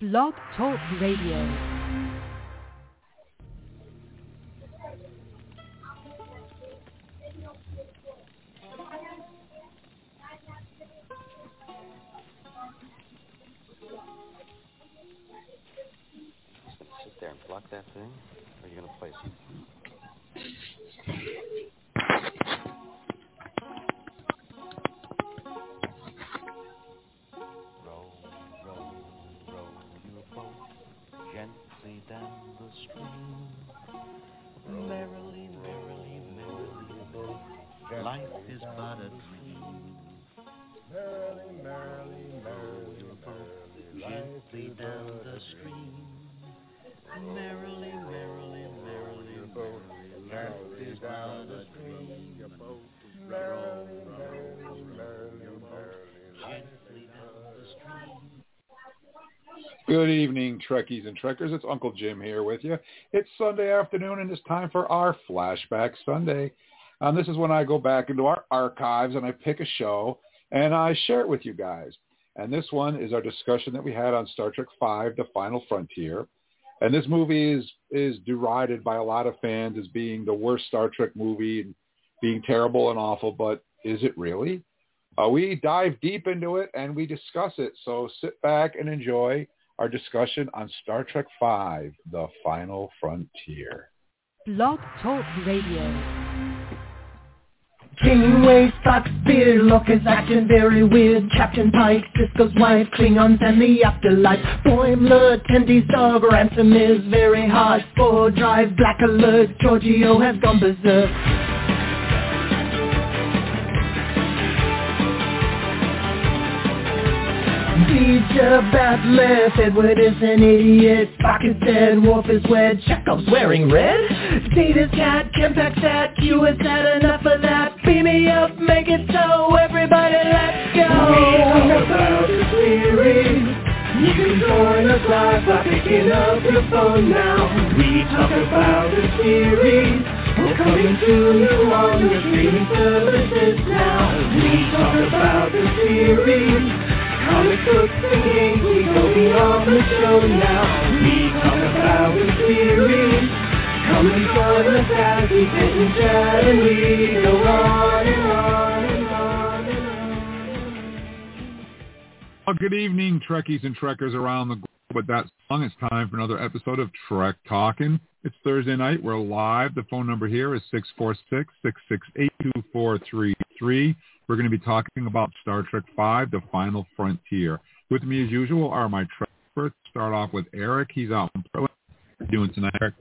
Blog Talk Radio. Sit there and that thing? Or are you going to it? Stream. Merrily, merrily, merrily. Life is but a dream. Merrily, merrily, merrily, gently down the stream. Merrily, merrily, merrily, merrily, life is but a dream. Merrily, Good evening, Trekkies and Trekkers. It's Uncle Jim here with you. It's Sunday afternoon, and it's time for our Flashback Sunday. Um, this is when I go back into our archives and I pick a show and I share it with you guys. And this one is our discussion that we had on Star Trek V, The Final Frontier. And this movie is is derided by a lot of fans as being the worst Star Trek movie and being terrible and awful. But is it really? Uh, we dive deep into it and we discuss it. So sit back and enjoy our discussion on Star Trek V, The Final Frontier. Blog Talk Radio. Kingway, Spock's beard, Lorca's acting very weird Captain Pike, Sisko's wife, Klingons and the afterlife Boimler, Tendi's dog, Ransom is very hard Spore Drive, Black Alert, Georgiou has gone berserk Bad left, Edward is an idiot. Spock is dead, Worf is wed, Chekov's wearing red. Data's cat, Kempak's at, Q has had enough of that. Beam me up, make it so, everybody let's go. We about the series. You can join us live by picking up your phone now. We talk about the series. We're coming to you on your streaming services now. We talk about the series Comic books and games, we go beyond the show now. We talk about the series. Come and join us we sit and chat and we go on and on and on and good evening, Trekkies and Trekkers around the globe. With that song, it's time for another episode of Trek Talking. It's Thursday night. We're live. The phone number here is 646-668-2433. We're going to be talking about Star Trek V, The Final Frontier. With me, as usual, are my Trek experts. Start off with Eric. He's out in Portland. How you doing tonight, Eric?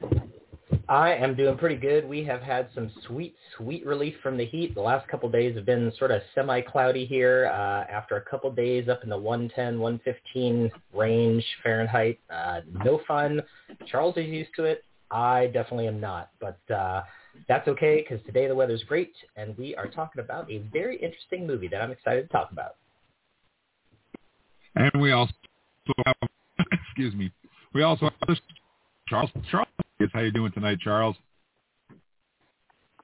I am doing pretty good. We have had some sweet, sweet relief from the heat. The last couple days have been sort of semi-cloudy here. Uh, after a couple days up in the 110, 115 range Fahrenheit, uh, no fun. Charles is used to it. I definitely am not, but uh, that's okay because today the weather's great, and we are talking about a very interesting movie that I'm excited to talk about. And we also have, excuse me, we also have Charles. Charles, how you doing tonight, Charles?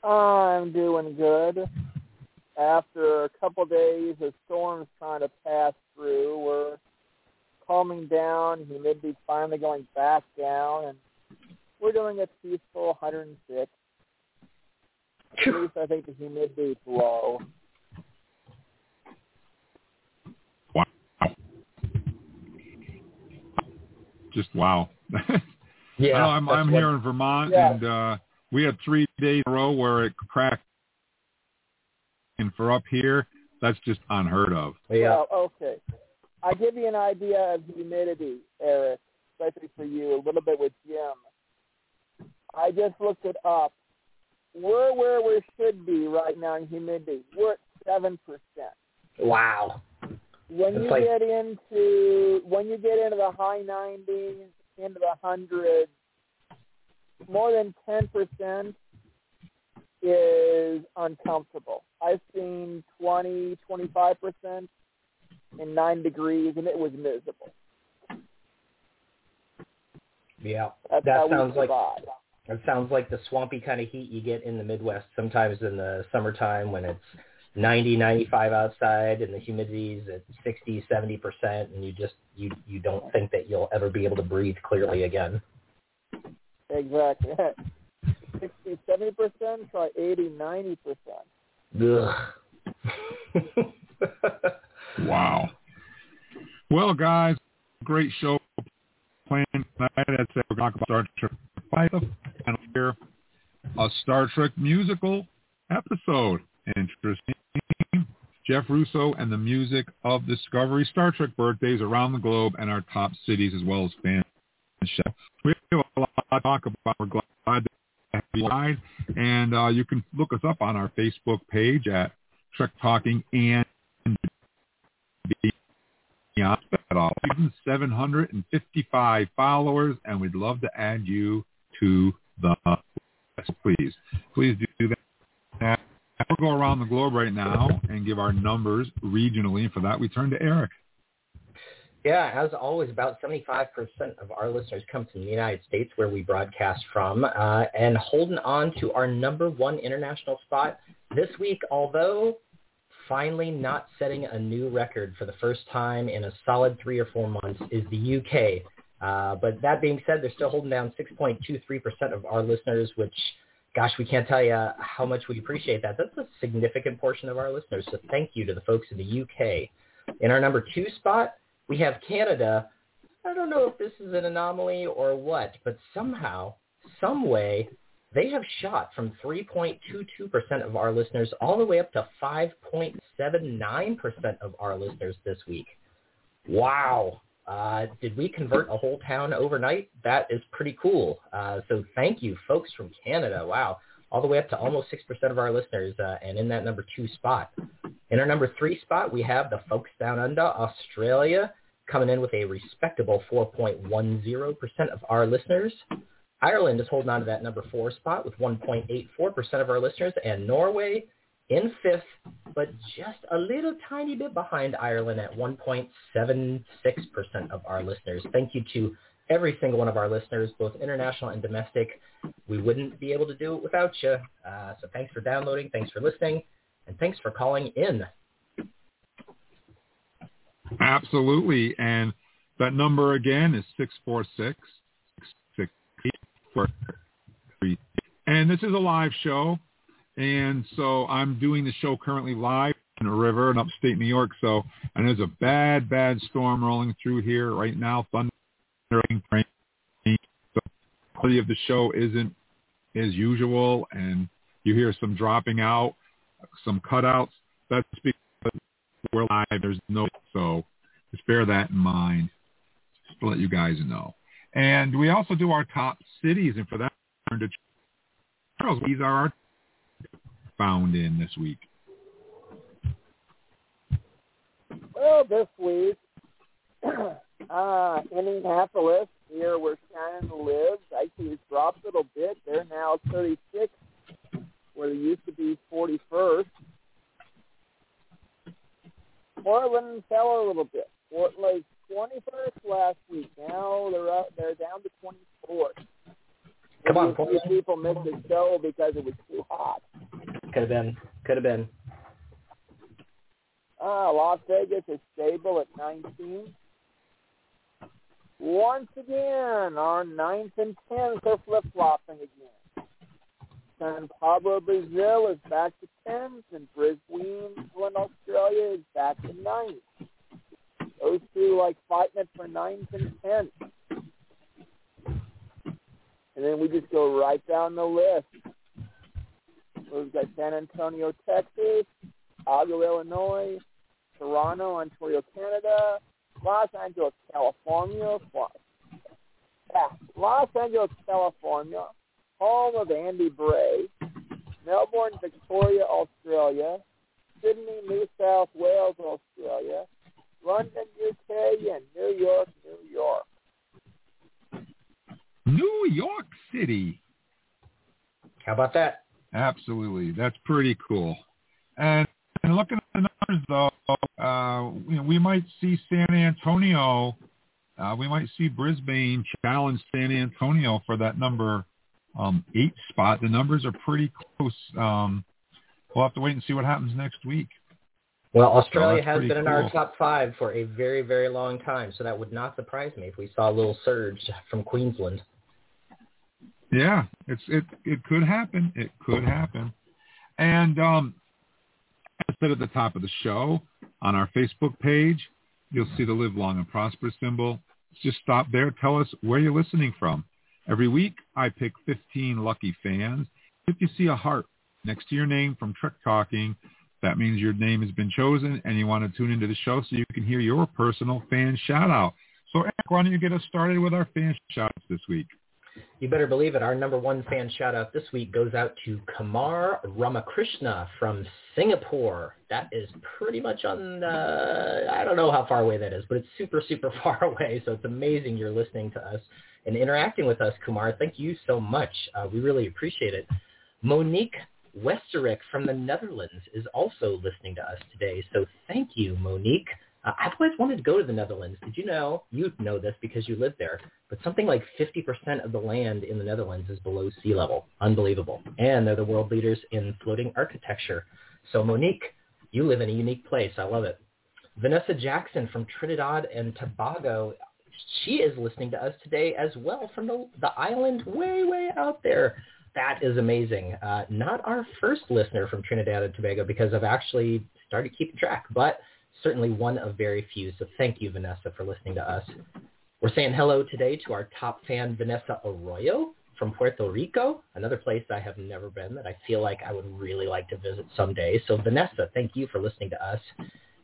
I'm doing good. After a couple days of storms trying to pass through, we're calming down. Humidity's finally going back down, and we're doing a peaceful 106. At least I think the humidity's low. Wow. Just wow. Yeah, I know, I'm I'm what- here in Vermont, Yeah. and uh, we had three days in a row where it cracked. And for up here, that's just unheard of. Yeah. Well, okay. I give you an idea of humidity, Eric, especially for you, a little bit with Jim. I just looked it up. We're where we should be right now in humidity. We're at seven percent. Wow. When It's you like- get into when you get into the high nineties, into the hundreds, more than ten percent is uncomfortable. I've seen twenty, twenty-five percent in nine degrees, and it was miserable. Yeah. That's That how sounds we like survive. It sounds like the swampy kind of heat you get in the Midwest sometimes in the summertime when it's 90, 95 outside and the humidity's at 60, 70 percent, and you just you you don't think that you'll ever be able to breathe clearly again. Exactly. 60, 70 percent. Try 80, 90 percent. Ugh. Wow. Well, guys, great show planned tonight. As said, we're going to talk about Star Trek Five and a Star Trek musical episode. Interesting. Jeff Russo and the music of Discovery, Star Trek birthdays around the globe, and our top cities as well as fan show. We have a lot to talk about. We're glad to have you live, and uh, you can look us up on our Facebook page at Trek Talking and beyond at all. 755 followers, and we'd love to add you to the list. Please, please do that. We'll go around the globe right now and give our numbers regionally, and for that we turn to Eric. Yeah, as always, about 75% of our listeners come from the United States, where we broadcast from, uh, and holding on to our number one international spot this week, although finally not setting a new record for the first time in a solid three or four months, is the UK. Uh, but that being said, they're still holding down 6.23% of our listeners, which, gosh, we can't tell you how much we appreciate that. That's a significant portion of our listeners. So thank you to the folks in the UK. In our number two spot, we have Canada. I don't know if this is an anomaly or what, but somehow, some way, they have shot from 3.22% of our listeners all the way up to 5.79% of our listeners this week. Wow. Uh, did we convert a whole town overnight? That is pretty cool. Uh, so thank you, folks from Canada. Wow. All the way up to almost 6% of our listeners, uh, and in that number two spot. In our number three spot, we have the folks down under, Australia, coming in with a respectable 4.10% of our listeners. Ireland is holding on to that number four spot with 1.84% of our listeners, and Norway in fifth, but just a little tiny bit behind Ireland at 1.76% of our listeners. Thank you to every single one of our listeners, both international and domestic. We wouldn't be able to do it without you. Uh, so thanks for downloading, thanks for listening, and thanks for calling in. Absolutely. And that number again is 646 and this is a live show. And so I'm doing the show currently live in a river in upstate New York. So, and there's a bad, bad storm rolling through here right now. Thunder, rain. The quality of the show isn't as usual. And you hear some dropping out, some cutouts. That's because we're live. There's no, so just bear that in mind. Just to let you guys know. And we also do our top cities, and for that, Charles. These are our found in this week. Well, this week, uh, Indianapolis, here where Shannon lives, actually it's dropped a little bit. They're now 36, where they used to be 41st. Portland fell a little bit. Fort Lake 21st last week. Now they're up, they're down to 24th. Come on, Maybe people missed the show because it was too hot. Could have been. Could have been. Uh, Las Vegas is stable at 19. Once again, our ninth and tenth are flip-flopping again. San Pablo, Brazil is back to 10th, and Brisbane, Australia is back to ninth. Those two like fighting it for ninth and tenth. And then we just go right down the list. We've got San Antonio, Texas, Chicago, Illinois, Toronto, Ontario, Canada, Los Angeles, California, yeah, Los Angeles, California, home of Andy Bray, Melbourne, Victoria, Australia, Sydney, New South Wales, Australia, London, UK, and New York, New York. New York City. How about that? Absolutely. That's pretty cool. And, and looking at the numbers, though, uh, you know, we might see San Antonio, uh, we might see Brisbane challenge San Antonio for that number um, eight spot. The numbers are pretty close. Um, we'll have to wait and see what happens next week. Well, Australia that's has pretty been in our top five for a very, very long time, so that would not surprise me if we saw a little surge from Queensland. Yeah, it's it it could happen. It could happen. And um, as I said at the top of the show, on our Facebook page, you'll see the Live Long and Prosper symbol. Just stop there. Tell us where you're listening from. Every week, I pick 15 lucky fans. If you see a heart next to your name from Trek Talking, that means your name has been chosen and you want to tune into the show so you can hear your personal fan shout out. So Eric, why don't you get us started with our fan shout outs this week? You better believe it. Our number one fan shout out this week goes out to Kumar Ramakrishna from Singapore. That is pretty much on, uh, I don't know how far away that is, but it's super, super far away. So it's amazing you're listening to us and interacting with us, Kumar. Thank you so much. Uh, we really appreciate it. Monique Westerich from the Netherlands is also listening to us today. So thank you, Monique. Uh, I've always wanted to go to the Netherlands. Did you know? You know this because you live there. But something like 50% of the land in the Netherlands is below sea level. Unbelievable. And they're the world leaders in floating architecture. So Monique, you live in a unique place. I love it. Vanessa Jackson from Trinidad and Tobago. She is listening to us today as well from the, the island way, way out there. That is amazing. Uh, not our first listener from Trinidad and Tobago because I've actually started keeping track, but certainly one of very few. So thank you, Vanessa, for listening to us. We're saying hello today to our top fan, Vanessa Arroyo from Puerto Rico, another place I have never been that I feel like I would really like to visit someday. So Vanessa, thank you for listening to us.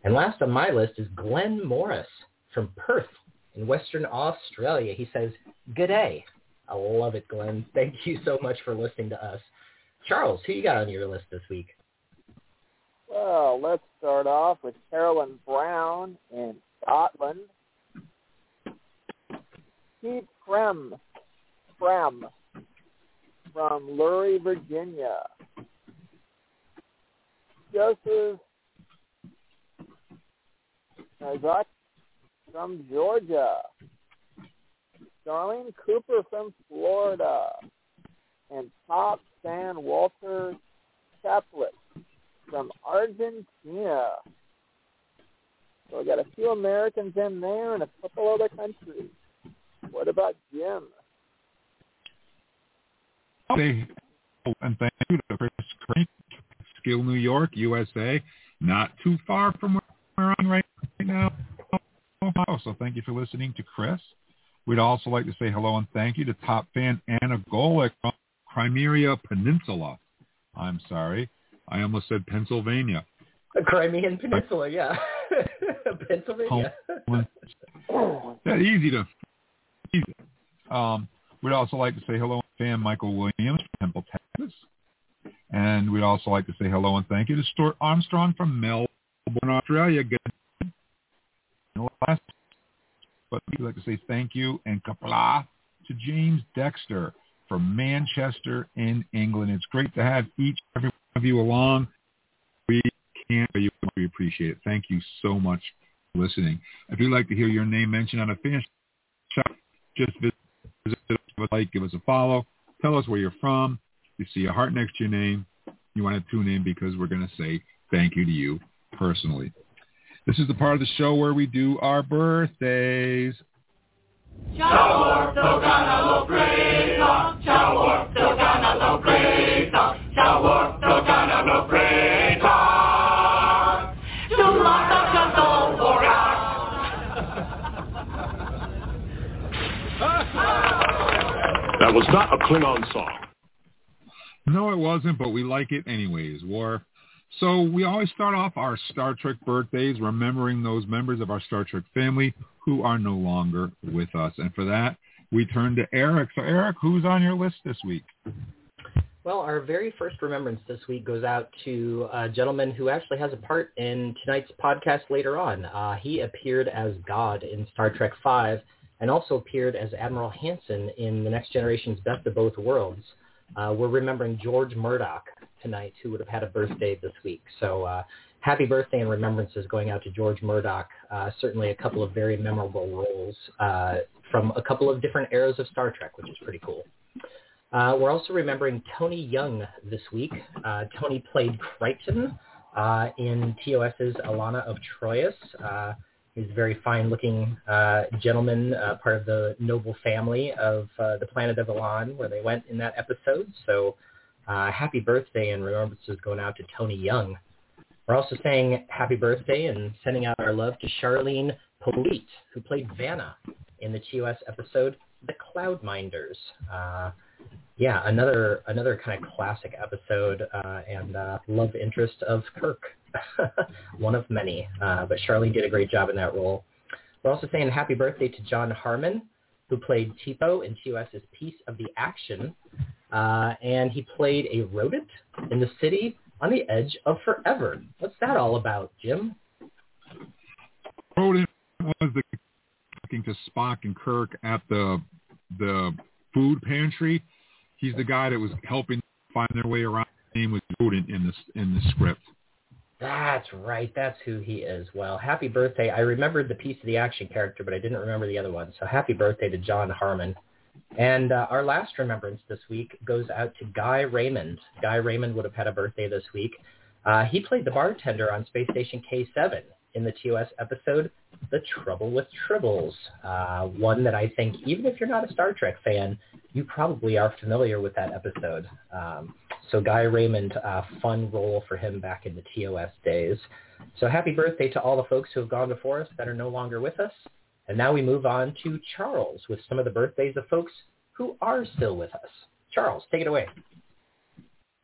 And last on my list is Glenn Morris from Perth in Western Australia. He says, good day. I love it, Glenn. Thank you so much for listening to us. Charles, who you got on your list this week? Well, let's start off with Carolyn Brown in Scotland. Pete Frem, Frem from Luray, Virginia. Joseph Nazak from Georgia. Darlene Cooper from Florida. And Top San Walter Chaplet from Argentina. So we got a few Americans in there and a couple other countries. What about Jim? Hello and thank you to Chris Crane, Skill, New York, USA. Not too far from where we're on right now. So thank you for listening to Chris. We'd also like to say hello and thank you to top fan Anna Golick from Crimea Peninsula. I'm sorry. I almost said Pennsylvania. The Crimean Peninsula, yeah. Pennsylvania. yeah, easy to easy. Um, we'd also like to say hello to fan Michael Williams from Temple, Texas. And we'd also like to say hello and thank you to Stuart Armstrong from Melbourne, Australia. Good. Last, but we'd like to say thank you and Qapla' to James Dexter from Manchester in England. It's great to have each every one of you along. We can't, we appreciate it. Thank you so much for listening. If you'd like to hear your name mentioned on a finish just visit give us like, give us a follow. Tell us where you're from. You see a heart next to your name. You want to tune in because we're going to say thank you to you personally. This is the part of the show where we do our birthdays. That was not a Klingon song. No, it wasn't, but we like it anyways, War. So we always start off our Star Trek birthdays remembering those members of our Star Trek family who are no longer with us. And for that, we turn to Eric. So Eric, who's on your list this week? Well, our very first remembrance this week goes out to a gentleman who actually has a part in tonight's podcast later on. Uh, he appeared as God in Star Trek V and also appeared as Admiral Hanson in The Next Generation's Best of Both Worlds. Uh, we're remembering George Murdock tonight, who would have had a birthday this week. So uh, happy birthday and remembrances going out to George Murdock. Uh, certainly a couple of very memorable roles uh, from a couple of different eras of Star Trek, which is pretty cool. Uh, we're also remembering Tony Young this week. Uh, Tony played Kryton uh, in TOS's Elaan of Troyius. Uh, he's a very fine-looking uh, gentleman, uh, part of the noble family of uh, the planet of Elan, where they went in that episode. So uh, happy birthday and remembrances going out to Tony Young. We're also saying happy birthday and sending out our love to Charlene Polite, who played Vanna in the TOS episode The Cloudminders. Uh, yeah, another another kind of classic episode uh, and uh, love interest of Kirk, one of many. Uh, but Charlene did a great job in that role. We're also saying happy birthday to John Harmon, who played Tepo in TOS's Piece of the Action, uh, and he played a rodent in the city on the edge of forever. What's that all about, Jim? Rodent was the talking to Spock and Kirk at the the food pantry. He's the guy that was helping find their way around. His name was Rodent in this in the script. That's right. That's who he is. Well, happy birthday. I remembered the piece of the action character, but I didn't remember the other one. So happy birthday to John Harmon. And uh, our last remembrance this week goes out to Guy Raymond. Guy Raymond would have had a birthday this week. Uh, he played the bartender on Space Station K7 in the TOS episode The Trouble with Tribbles, uh, one that I think, even if you're not a Star Trek fan, you probably are familiar with that episode. Um, so Guy Raymond, uh, fun role for him back in the TOS days. So happy birthday to all the folks who have gone before us that are no longer with us. And now we move on to Charles with some of the birthdays of folks who are still with us. Charles, take it away.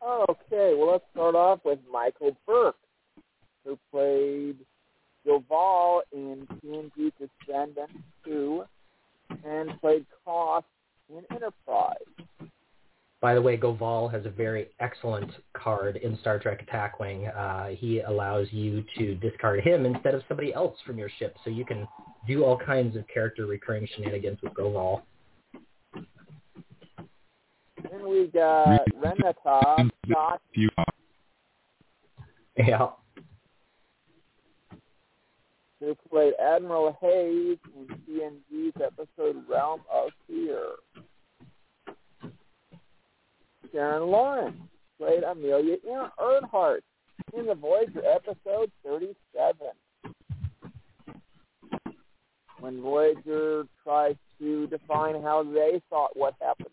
Okay, well, let's start off with Michael Burke, who played Goval in TNG Descendants 2 and played Koss in Enterprise. By the way, Goval has a very excellent card in Star Trek Attack Wing. Uh, he allows you to discard him instead of somebody else from your ship, so you can do all kinds of character recurring shenanigans with Goval. Then we got Renata Scott. Yeah. Who played Admiral Hayes in TNG's episode Realm of Fear. Sharon Lawrence played Amelia Earhart in the Voyager episode 37. When Voyager tries to define how they thought what happened.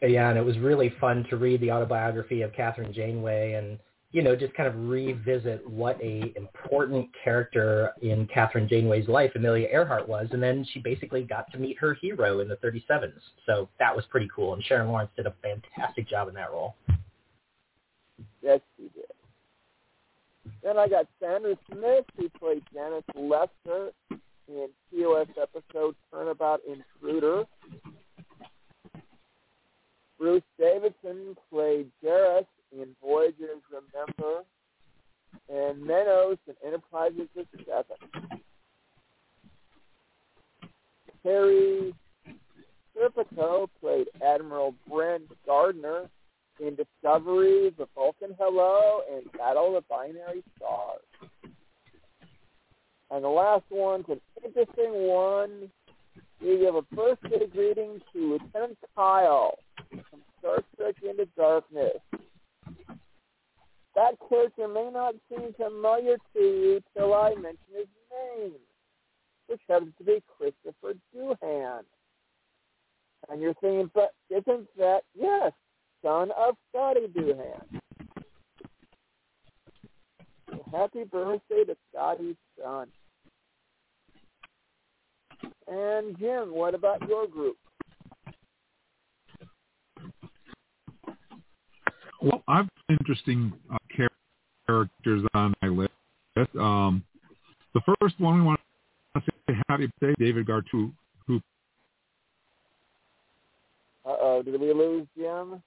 Yeah, and it was really fun to read the autobiography of Kathryn Janeway and, you know, just kind of revisit what a important character in Kathryn Janeway's life Amelia Earhart was. And then she basically got to meet her hero in the 37s. So that was pretty cool. And Sharon Lawrence did a fantastic job in that role. Yes, she did. Then I got Sandra Smith, who played Janice Lester in TOS episode Turnabout Intruder. Bruce Davison played Jareth in Voyager's Remember, and Menos in Enterprises of Seven. Terry Serpico played Admiral Brent Gardner in Discovery, The Vulcan Hello, and Battle of the Binary Stars. And the last one's an interesting one. We give a first day greeting to Lieutenant Kyle from Star Trek Into Darkness. That character may not seem familiar to you till I mention his name, which happens to be Christopher Doohan. And you're thinking, but isn't that, yes, son of Scotty Doohan. So happy birthday to Scotty's son. And Jim, what about your group? Well, I've interesting uh, characters on my list. Um, the first one we want to say happy birthday, David Gautreaux. Uh oh, did we lose Jim?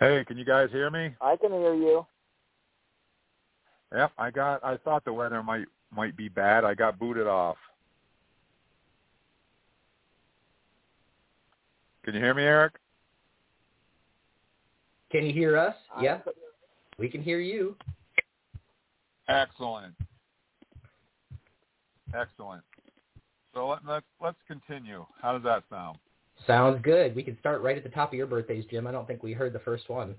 Hey, can you guys hear me? I can hear you. Yep, I got. I thought the weather might might be bad. I got booted off. Can you hear me, Eric? Can you hear us? Yeah, we can hear you. Excellent. Excellent. So let, let's let's continue. How does that sound? Sounds good. We can start right at the top of your birthdays, Jim. I don't think we heard the first one.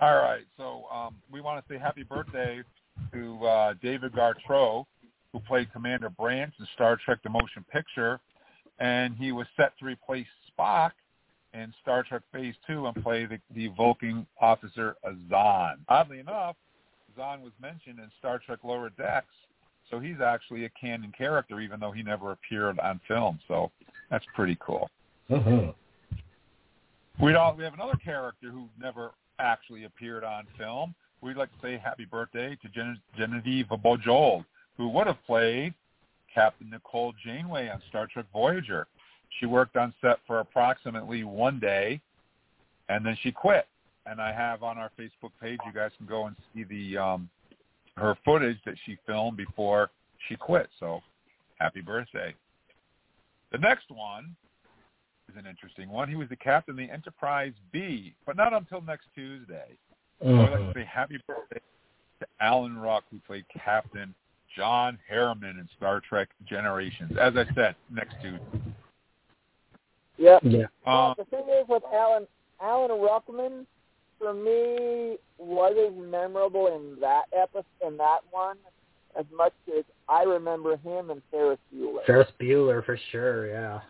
All right. So um, we want to say happy birthday to uh, David Gautreaux, who played Commander Branch in Star Trek: The Motion Picture, and he was set to replace Spock in Star Trek Phase Two and play the, the Vulcan officer Azan. Oddly enough, Azan was mentioned in Star Trek Lower Decks, so he's actually a canon character, even though he never appeared on film. So that's pretty cool. Mm-hmm. We we have another character who never actually appeared on film. We'd like to say happy birthday to Gen- Genevieve Bujold, who would have played Captain Nicole Janeway on Star Trek Voyager. She worked on set for approximately one day, and then she quit. And I have on our Facebook page, you guys can go and see the um, her footage that she filmed before she quit. So, happy birthday. The next one is an interesting one. He was the captain of the Enterprise B, but not until next Tuesday. So I'd like to say happy birthday to Alan Ruck, who played Captain John Harriman in Star Trek Generations. As I said, next Tuesday. Yep. Yeah. Um, the thing is with Alan Alan Ruckman, for me, wasn't memorable in that episode in that one as much as I remember him and Ferris Bueller. Ferris Bueller for sure. Yeah.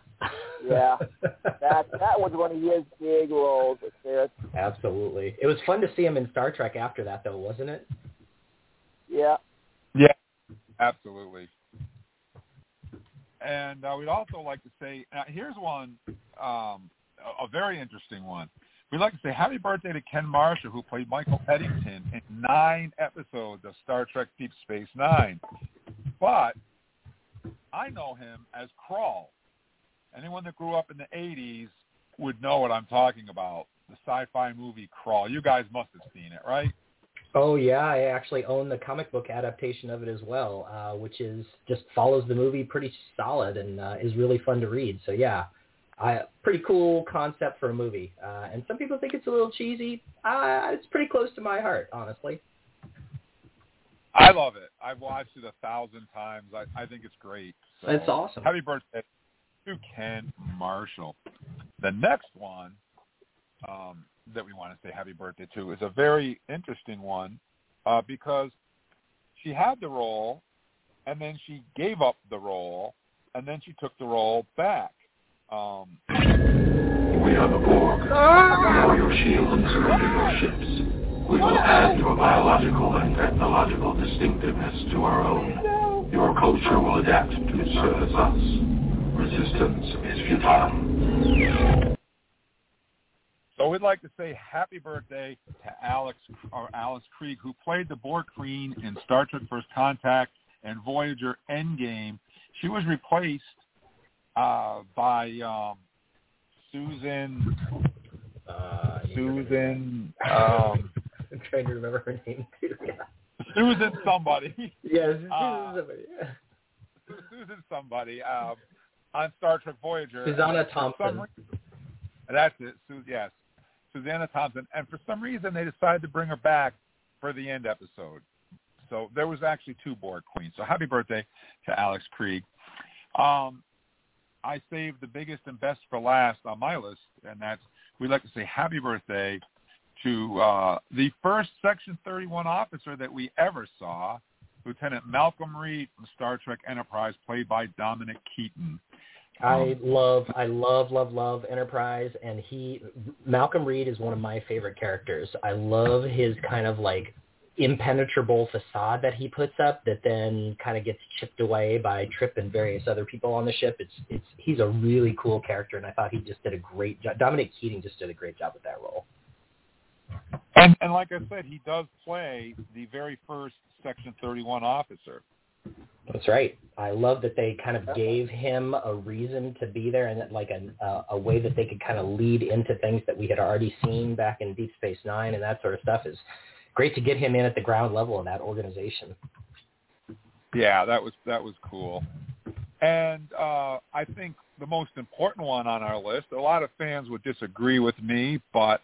Yeah. that that was one of his big roles with Ferris. Absolutely. It was fun to see him in Star Trek after that, though, wasn't it? Yeah. Yeah, absolutely. And uh, we'd also like to say, uh, here's one, um, a, a very interesting one. We'd like to say happy birthday to Ken Marshall, who played Michael Eddington in nine episodes of Star Trek Deep Space Nine. But I know him as Krull. Anyone that grew up in the 80s would know what I'm talking about, the sci-fi movie Krull. You guys must have seen it, right? Oh yeah, I actually own the comic book adaptation of it as well, uh, which is just follows the movie pretty solid and uh, is really fun to read. So yeah, I, pretty cool concept for a movie. Uh, and some people think it's a little cheesy. Uh, it's pretty close to my heart, honestly. I love it. I've watched it a thousand times. I, I think it's great. So, It's awesome. Happy birthday to Ken Marshall. The next one um, that we want to say happy birthday to is a very interesting one uh, because she had the role and then she gave up the role and then she took the role back. Um, We are the Borg. Lower your shields and surrender your ships. We will add your biological and technological distinctiveness to our own. Your culture will adapt to service us. Resistance is futile. So we'd like to say happy birthday to Alex or Alice Krige, who played the Borg Queen in Star Trek: First Contact and Voyager Endgame. She was replaced uh, by um, Susan. Uh, Susan. Um, I'm trying to remember her name too. Yeah. Susan somebody. Yes. Uh, yeah. Susan somebody um, on Star Trek Voyager. Susanna And for some Thompson. re- That's it. Su- yes, Susanna Thompson. And for some reason, they decided to bring her back for the end episode. So there was actually two Borg queens. So happy birthday to Alex Krige. Um, I saved the biggest and best for last on my list, and that's we'd like to say happy birthday to uh, the first Section 31 officer that we ever saw, Lieutenant Malcolm Reed from Star Trek Enterprise, played by Dominic Keating. I love, I love, love, love Enterprise, and he, Malcolm Reed is one of my favorite characters. I love his kind of like impenetrable facade that he puts up that then kind of gets chipped away by Trip and various other people on the ship. It's, it's, he's a really cool character, and I thought he just did a great job. Dominic Keating just did a great job with that role. And, and like I said, he does play the very first Section 31 officer. That's right. I love that they kind of gave him a reason to be there and that, like a, a a way that they could kind of lead into things that we had already seen back in Deep Space Nine and that sort of stuff is great to get him in at the ground level of that organization. Yeah, that was that was cool. And uh, I think the most important one on our list, a lot of fans would disagree with me, but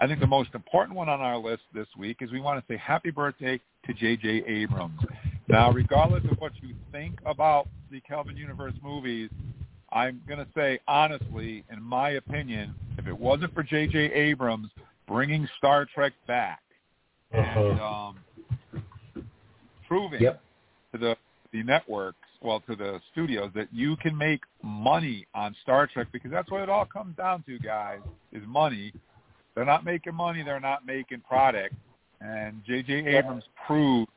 I think the most important one on our list this week is we want to say happy birthday to J.J. Abrams. Now, regardless of what you think about the Kelvin Universe movies, I'm going to say honestly, in my opinion, if it wasn't for J.J. Abrams bringing Star Trek back and um, proving Yep. to the the networks, well, to the studios, that you can make money on Star Trek because that's what it all comes down to, guys, is money. They're not making money. They're not making product. And J.J. Abrams proved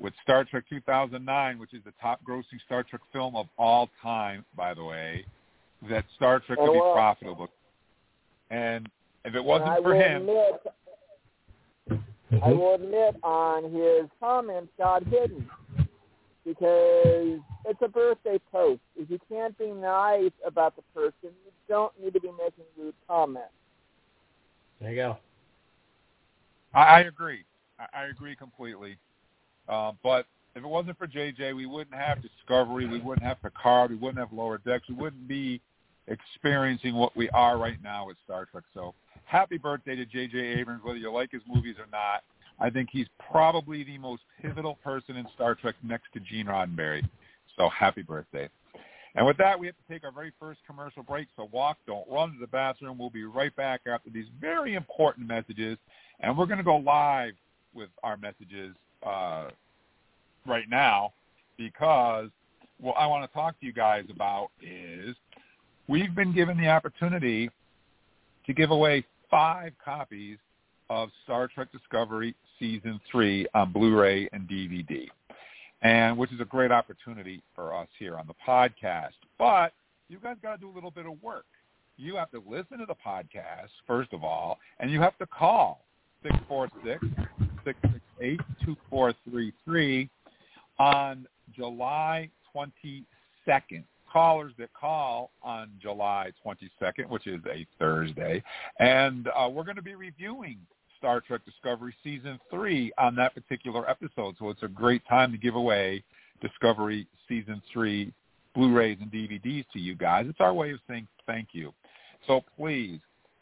with Star Trek 2009, which is the top-grossing Star Trek film of all time, by the way, that Star Trek could be Oh, wow. profitable. And if it wasn't I for him, Admit, I Mhm. will admit on his comments got hidden because it's a birthday post. If you can't be nice about the person, you don't need to be making rude comments. There you go. I, I agree. I, I agree completely. Uh, but if it wasn't for JJ, we wouldn't have Discovery, we wouldn't have Picard, we wouldn't have Lower Decks, we wouldn't be experiencing what we are right now with Star Trek. So happy birthday to J.J. Abrams, whether you like his movies or not. I think he's probably the most pivotal person in Star Trek next to Gene Roddenberry. So happy birthday. And with that, we have to take our very first commercial break. So walk, don't run to the bathroom. We'll be right back after these very important messages. And we're going to go live with our messages uh, right now because what I want to talk to you guys about is we've been given the opportunity to give away five copies of Star Trek Discovery Season 3 on Blu-ray and DVD, and which is a great opportunity for us here on the podcast. But you guys got to do a little bit of work. You have to listen to the podcast, first of all, and you have to call 646-668-2433 on July 22nd. Callers that call on July 22nd, which is a Thursday, and uh, we're going to be reviewing Star Trek Discovery Season 3 on that particular episode. So it's a great time to give away Discovery Season 3 Blu-rays and DVDs to you guys. It's our way of saying thank you. So please,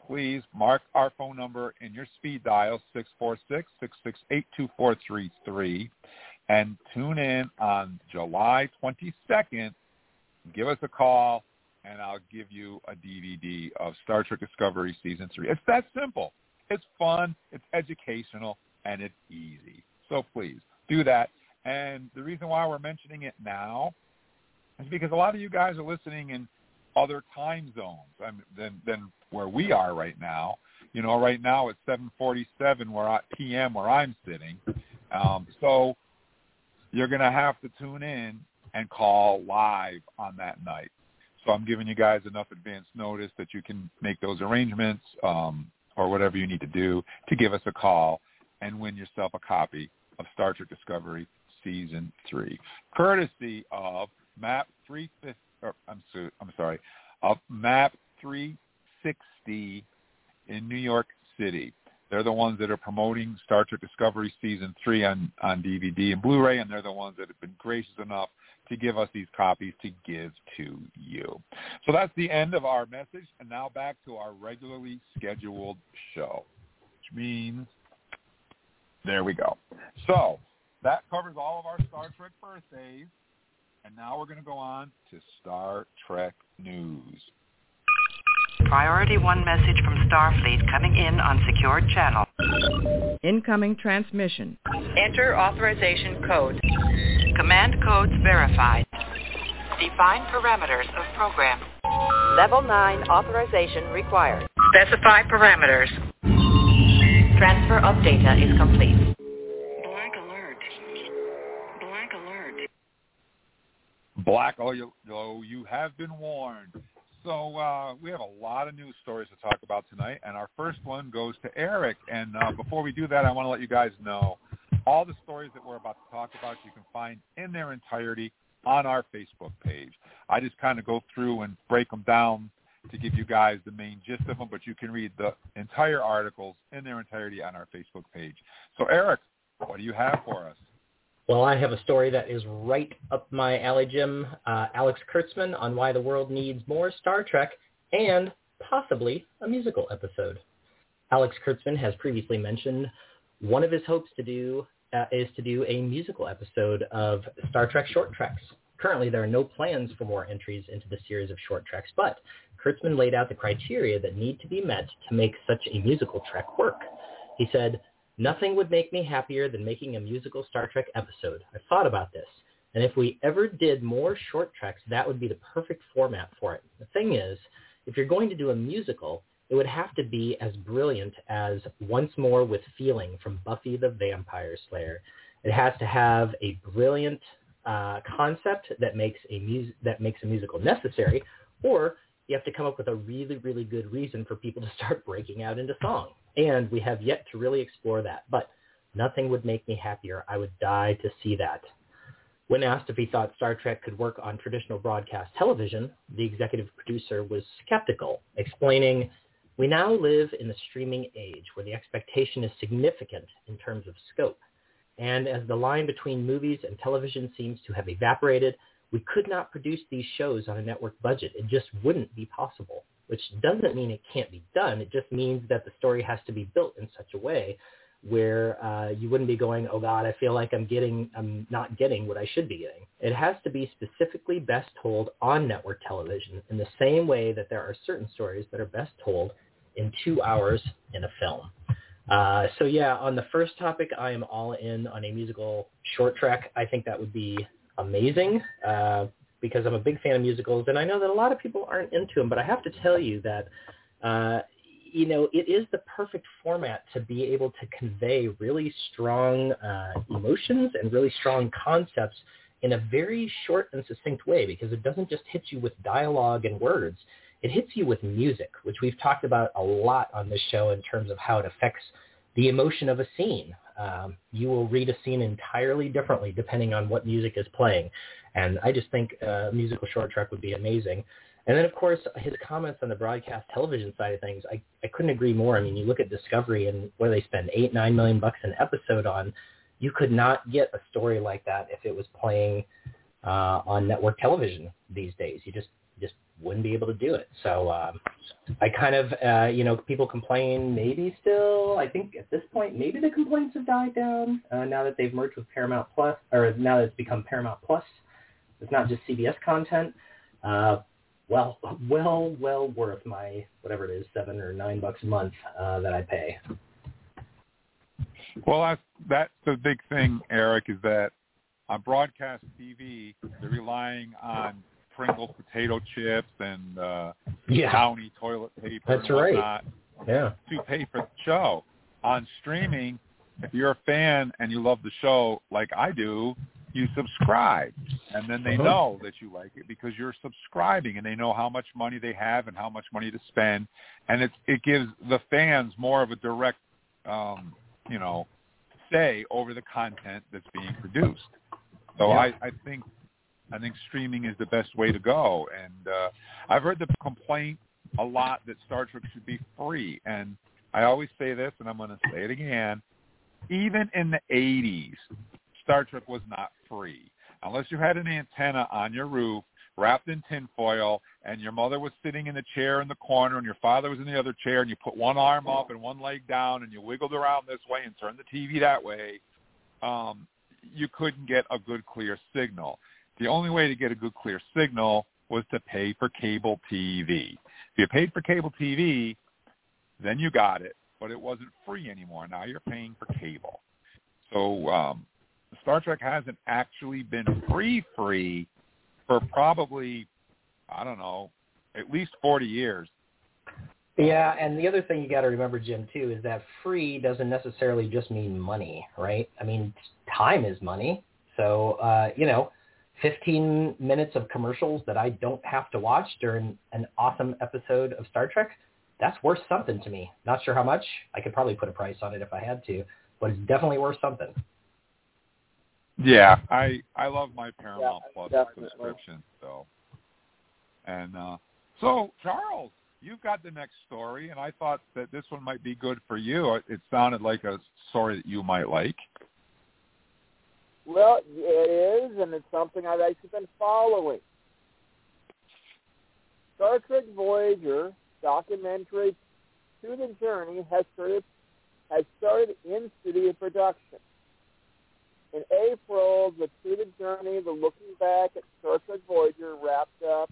please mark our phone number in your speed dial, 646-668-2433, and tune in on July 22nd. Give us a call, and I'll give you a DVD of Star Trek Discovery Season 3. It's that simple. It's fun, it's educational, and it's easy. So please do that. And the reason why we're mentioning it now is because a lot of you guys are listening in other time zones than than where we are right now. You know, right now it's 7:47 where I, p.m. where I'm sitting. Um, so you're going to have to tune in and call live on that night. So I'm giving you guys enough advance notice that you can make those arrangements um, or whatever you need to do to give us a call and win yourself a copy of Star Trek Discovery Season 3, courtesy of Map 350, or I'm, I'm sorry, of Map 360 in New York City. They're the ones that are promoting Star Trek Discovery Season 3 on, on DVD and Blu-ray, and they're the ones that have been gracious enough to give us these copies to give to you. So that's the end of our message, and now back to our regularly scheduled show, which means there we go. So that covers all of our Star Trek birthdays, and now we're going to go on to Star Trek news. Priority 1 message from Starfleet coming in on secured channel. Incoming transmission. Enter authorization code. Command codes verified. Define parameters of program. Level 9 authorization required. Specify parameters. Transfer of data is complete. Black alert. Black alert. Black, oh, you, oh, you have been warned. So uh, we have a lot of news stories to talk about tonight, and our first one goes to Eric. And uh, before we do that, I want to let you guys know all the stories that we're about to talk about you can find in their entirety on our Facebook page. I just kind of go through and break them down to give you guys the main gist of them, but you can read the entire articles in their entirety on our Facebook page. So Eric, what do you have for us? Well, I have a story that is right up my alley, Jim. Uh, Alex Kurtzman on why the world needs more Star Trek and possibly a musical episode. Alex Kurtzman has previously mentioned one of his hopes to do uh, is to do a musical episode of Star Trek short treks. Currently, there are no plans for more entries into the series of short treks, but Kurtzman laid out the criteria that need to be met to make such a musical trek work. He said, Nothing would make me happier than making a musical Star Trek episode. I've thought about this. And if we ever did more short treks, that would be the perfect format for it. The thing is, if you're going to do a musical, it would have to be as brilliant as Once More with Feeling from Buffy the Vampire Slayer. It has to have a brilliant uh, concept that makes a mus- that makes a musical necessary, or you have to come up with a really, really good reason for people to start breaking out into song. And we have yet to really explore that. But nothing would make me happier. I would die to see that. When asked if he thought Star Trek could work on traditional broadcast television, the executive producer was skeptical, explaining, we now live in the streaming age where the expectation is significant in terms of scope. And as the line between movies and television seems to have evaporated, we could not produce these shows on a network budget. It just wouldn't be possible, which doesn't mean it can't be done. It just means that the story has to be built in such a way where uh, you wouldn't be going, oh God, I feel like I'm getting, I'm not getting what I should be getting. It has to be specifically best told on network television in the same way that there are certain stories that are best told in two hours in a film. Uh, so yeah, on the first topic, I am all in on a musical short trek. I think that would be amazing uh, because I'm a big fan of musicals, and I know that a lot of people aren't into them. But I have to tell you that uh, you know, it is the perfect format to be able to convey really strong uh, emotions and really strong concepts in a very short and succinct way because it doesn't just hit you with dialogue and words. It hits you with music, which we've talked about a lot on this show in terms of how it affects the emotion of a scene. Um, you will read a scene entirely differently depending on what music is playing. And I just think a musical short trek would be amazing. And then, of course, his comments on the broadcast television side of things, I, I couldn't agree more. I mean, you look at Discovery and do they spend, eight, nine million bucks an episode on. You could not get a story like that if it was playing uh, on network television these days. You just just wouldn't be able to do it. So um, I kind of, uh, you know, people complain maybe still. I think at this point, maybe the complaints have died down uh, now that they've merged with Paramount Plus, or now that it's become Paramount Plus. It's not just CBS content. Uh, well, well, well worth my whatever it is, seven or nine bucks a month uh, that I pay. Well, that's that's the big thing, Eric, is that on broadcast TV, they're relying on Pringles potato chips and uh, yeah. Downy toilet paper That's and right. Yeah. to pay for the show. On streaming, if you're a fan and you love the show like I do, you subscribe, and then they Uh-huh. know that you like it because you're subscribing, and they know how much money they have and how much money to spend, and it it gives the fans more of a direct, um, you know, say over the content that's being produced. So Yeah. I, I think I think streaming is the best way to go, and uh, I've heard the complaint a lot that Star Trek should be free, and I always say this, and I'm going to say it again. Even in the 80s, Star Trek was not free. Unless you had an antenna on your roof wrapped in tinfoil and your mother was sitting in the chair in the corner and your father was in the other chair and you put one arm up and one leg down and you wiggled around this way and turned the TV that way, um, you couldn't get a good clear signal. The only way to get a good clear signal was to pay for cable TV. If you paid for cable TV, then you got it, but it wasn't free anymore. Now you're paying for cable. So um, Star Trek hasn't actually been free free for probably I don't know at least 40 years. Yeah, and the other thing you got to remember, Jim, too, is that free doesn't necessarily just mean money, right? I mean, time is money. So, uh, you know, 15 minutes of commercials that I don't have to watch during an awesome episode of Star Trek, that's worth something to me. Not sure how much. I could probably put a price on it if I had to, but it's definitely worth something. Yeah, I I love my Paramount Plus definitely. subscription. So, and uh, so Charles, you've got the next story, and I thought that this one might be good for you. It sounded like a story that you might like. Well, it is, and it's something I've actually been following. Star Trek Voyager documentary To the Journey has started has started in studio production. In April, the To the Journey, the Looking Back at Star Trek Voyager wrapped up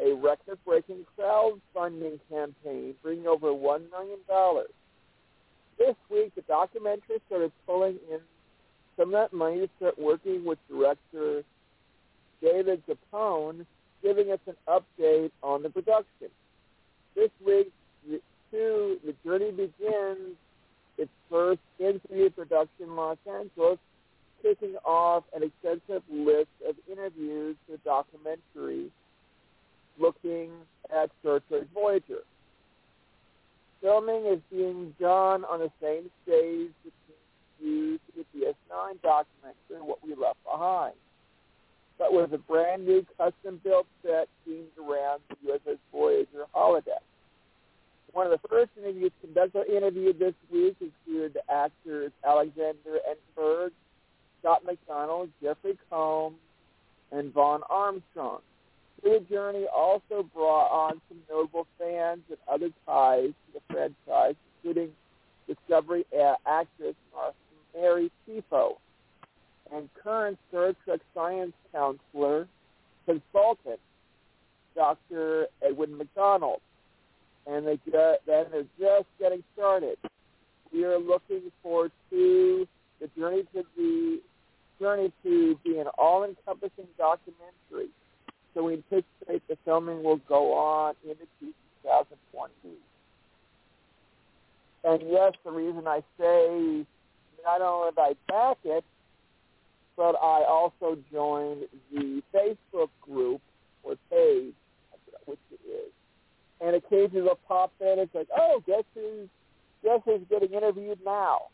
a record-breaking crowdfunding campaign, bringing over $1 million. This week, the documentary started pulling in some of that money to start working with director David Zappone, giving us an update on the production. This week, the, two, the journey begins its first in-studio production in Los Angeles, kicking off an extensive list of interviews for documentary looking at Star Trek Voyager. Filming is being done on the same stage for the DS9 documentary, What We Left Behind, but with a brand new custom-built set themed around the USS Voyager holodeck. One of the first interviews conducted interviewed this week included the actors Alexander Enberg, Scott McDonald, Jeffrey Combs, and Vaughn Armstrong. The journey also brought on some notable fans and other ties to the franchise, including Discovery actress Mary Chieffo and current Star Trek science counselor consultant Dr. Erin Macdonald. And they then they're just getting started. We are looking forward to the journey to the journey to be an all-encompassing documentary so we anticipate the filming will go on into 2020. And yes, the reason I say not only did I back it, but I also joined the Facebook group or page, which it is. And occasionally they'll pop in. It's like, oh, guess who's guess who's getting interviewed now?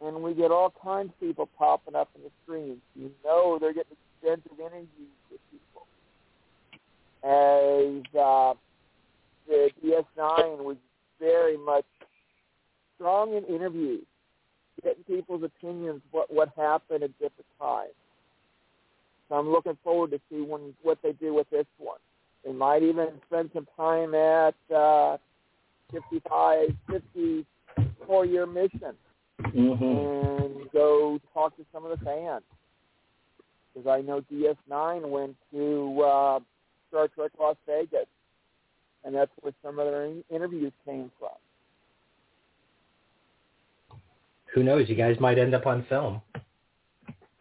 And we get all kinds of people popping up in the streams. You know they're getting extensive interviews with people. as uh, the DS9 was very much strong in interviews, getting people's opinions what what happened at different times. So I'm looking forward to see when what they do with this one. They might even spend some time at uh, 55, 54 year mission mm-hmm. and go talk to some of the fans. Because I know DS9 went to uh, Star Trek Las Vegas, and that's where some of their interviews came from. Who knows? You guys might end up on film.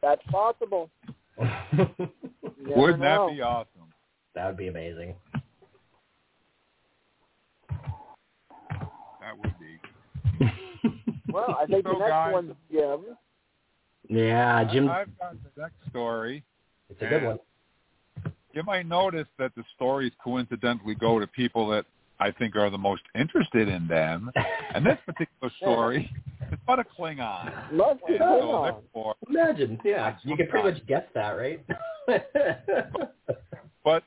That's possible. Wouldn't know. that be awesome? That would be amazing. That would be. well, I think so the next guys, one's Jim. Yeah, Jim. I've got the next story. It's a good one you might notice that the stories coincidentally go to people that I think are the most interested in them. and this particular story is about a Klingon. Love and so therefore, Imagine, yeah, you can pretty much guess that, right? but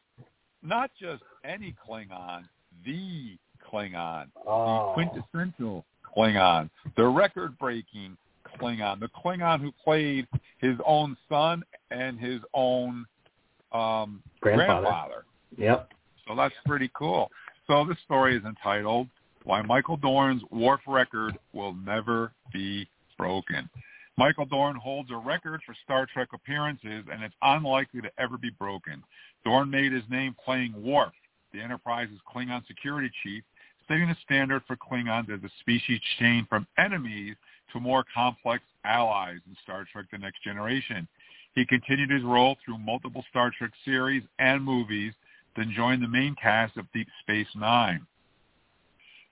not just any Klingon, the Klingon, oh. the quintessential Klingon, the record-breaking Klingon, the Klingon who played his own son and his own um, grandfather. grandfather. Yep. So that's pretty cool. So this story is entitled "Why Michael Dorn's Worf Record Will Never Be Broken." Michael Dorn holds a record for Star Trek appearances, and it's unlikely to ever be broken. Dorn made his name playing Worf, the Enterprise's Klingon security chief, setting the standard for Klingons as a species changed from enemies to more complex allies in Star Trek The Next Generation. He continued his role through multiple Star Trek series and movies, then joined the main cast of Deep Space Nine.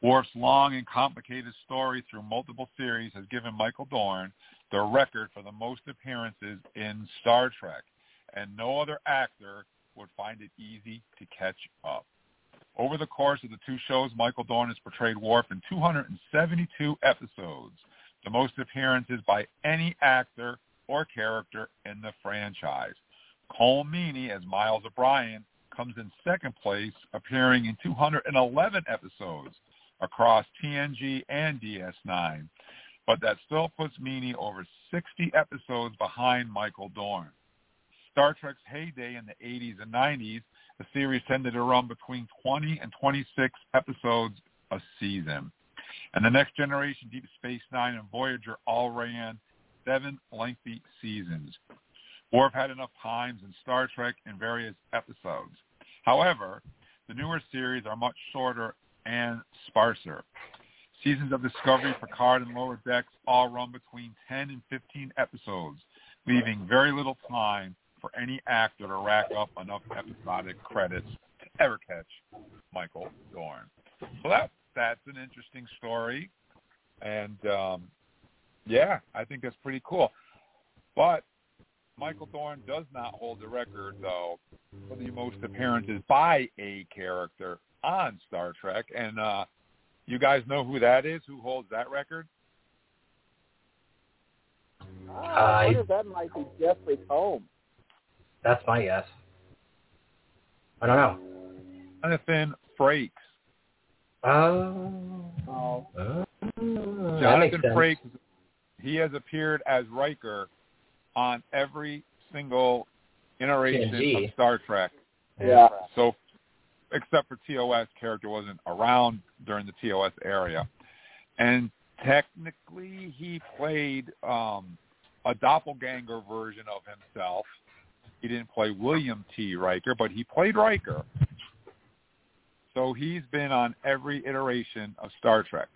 Worf's long and complicated story through multiple series has given Michael Dorn the record for the most appearances in Star Trek, and no other actor would find it easy to catch up. Over the course of the two shows, Michael Dorn has portrayed Worf in 272 episodes, the most appearances by any actor or character in the franchise. Colm Meaney as Miles O'Brien comes in second place, appearing in 211 episodes across TNG and DS9. But that still puts Meaney over 60 episodes behind Michael Dorn. Star Trek's heyday in the 80s and 90s, the series tended to run between 20 and 26 episodes a season. And the Next Generation, Deep Space Nine, and Voyager all ran seven lengthy seasons. Worf had enough times in Star Trek in various episodes. However, the newer series are much shorter and sparser. Seasons of Discovery, Picard, and Lower Decks all run between 10 and 15 episodes, leaving very little time for any actor to rack up enough episodic credits to ever catch Michael Dorn. So that that's an interesting story, and um, yeah, I think that's pretty cool. But Michael Dorn does not hold the record, though, for the most appearances by a character on Star Trek. And uh, you guys know who that is? Who holds that record? Uh, I wonder that might be Jeffrey Combs. That's my guess. I don't know. Jonathan Frakes. Oh. Oh. oh. Jonathan Frakes. He has appeared as Riker on every single iteration TNG. of Star Trek. Yeah. So, except for TOS, character wasn't around during the TOS area, and technically he played um, a doppelganger version of himself. He didn't play William T. Riker, but he played Riker. So he's been on every iteration of Star Trek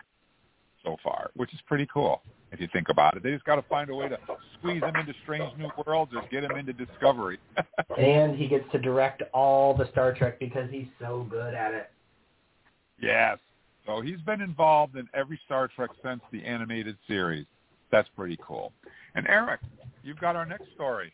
so far, which is pretty cool if you think about it. They just got to find a way to squeeze him into Strange New Worlds or get him into Discovery. and he gets to direct all the Star Trek because he's so good at it. yes. So he's been involved in every Star Trek since the animated series. That's pretty cool. And Eric, you've got our next story.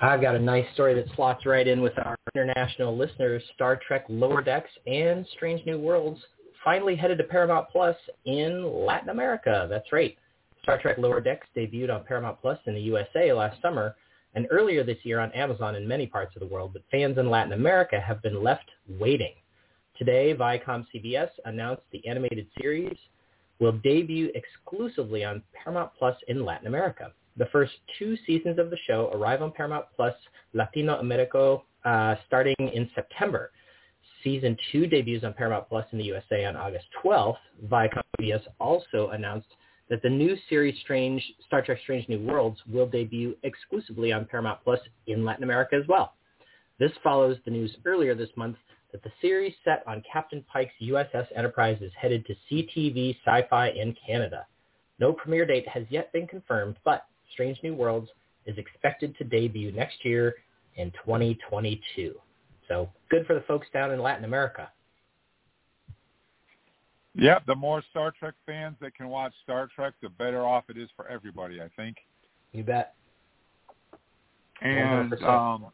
I've got a nice story that slots right in with our international listeners. Star Trek Lower Decks and Strange New Worlds finally headed to Paramount Plus in Latin America. That's right. Star Trek Lower Decks debuted on Paramount Plus in the USA last summer and earlier this year on Amazon in many parts of the world, but fans in Latin America have been left waiting. Today, Viacom CBS announced the animated series will debut exclusively on Paramount Plus in Latin America. The first two seasons of the show arrive on Paramount Plus Latino America uh, starting in September. Season two debuts on Paramount Plus in the USA on August 12th. Viacom CBS also announced that the new series Strange Star Trek Strange New Worlds will debut exclusively on Paramount Plus in Latin America as well. This follows the news earlier this month that the series set on Captain Pike's USS Enterprise is headed to CTV Sci-Fi in Canada. No premiere date has yet been confirmed, but Strange New Worlds is expected to debut next year in 2022. So good for the folks down in Latin America. Yep, the more Star Trek fans that can watch Star Trek, the better off it is for everybody, I think. You bet. And 100%. um,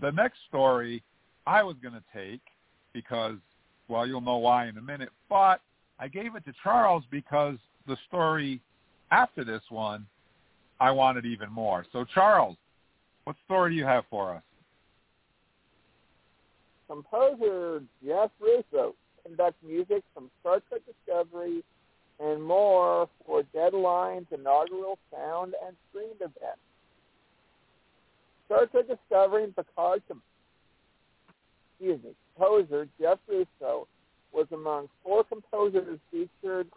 the next story I was going to take because, well, you'll know why in a minute, but I gave it to Charles because the story after this one I wanted even more. So, Charles, what story do you have for us? Composer Jeff Russo conducts music from Star Trek Discovery and more for Deadline's inaugural sound and screen event. Star Trek Discovery and Picard excuse me, composer Jeff Russo was among four composers featured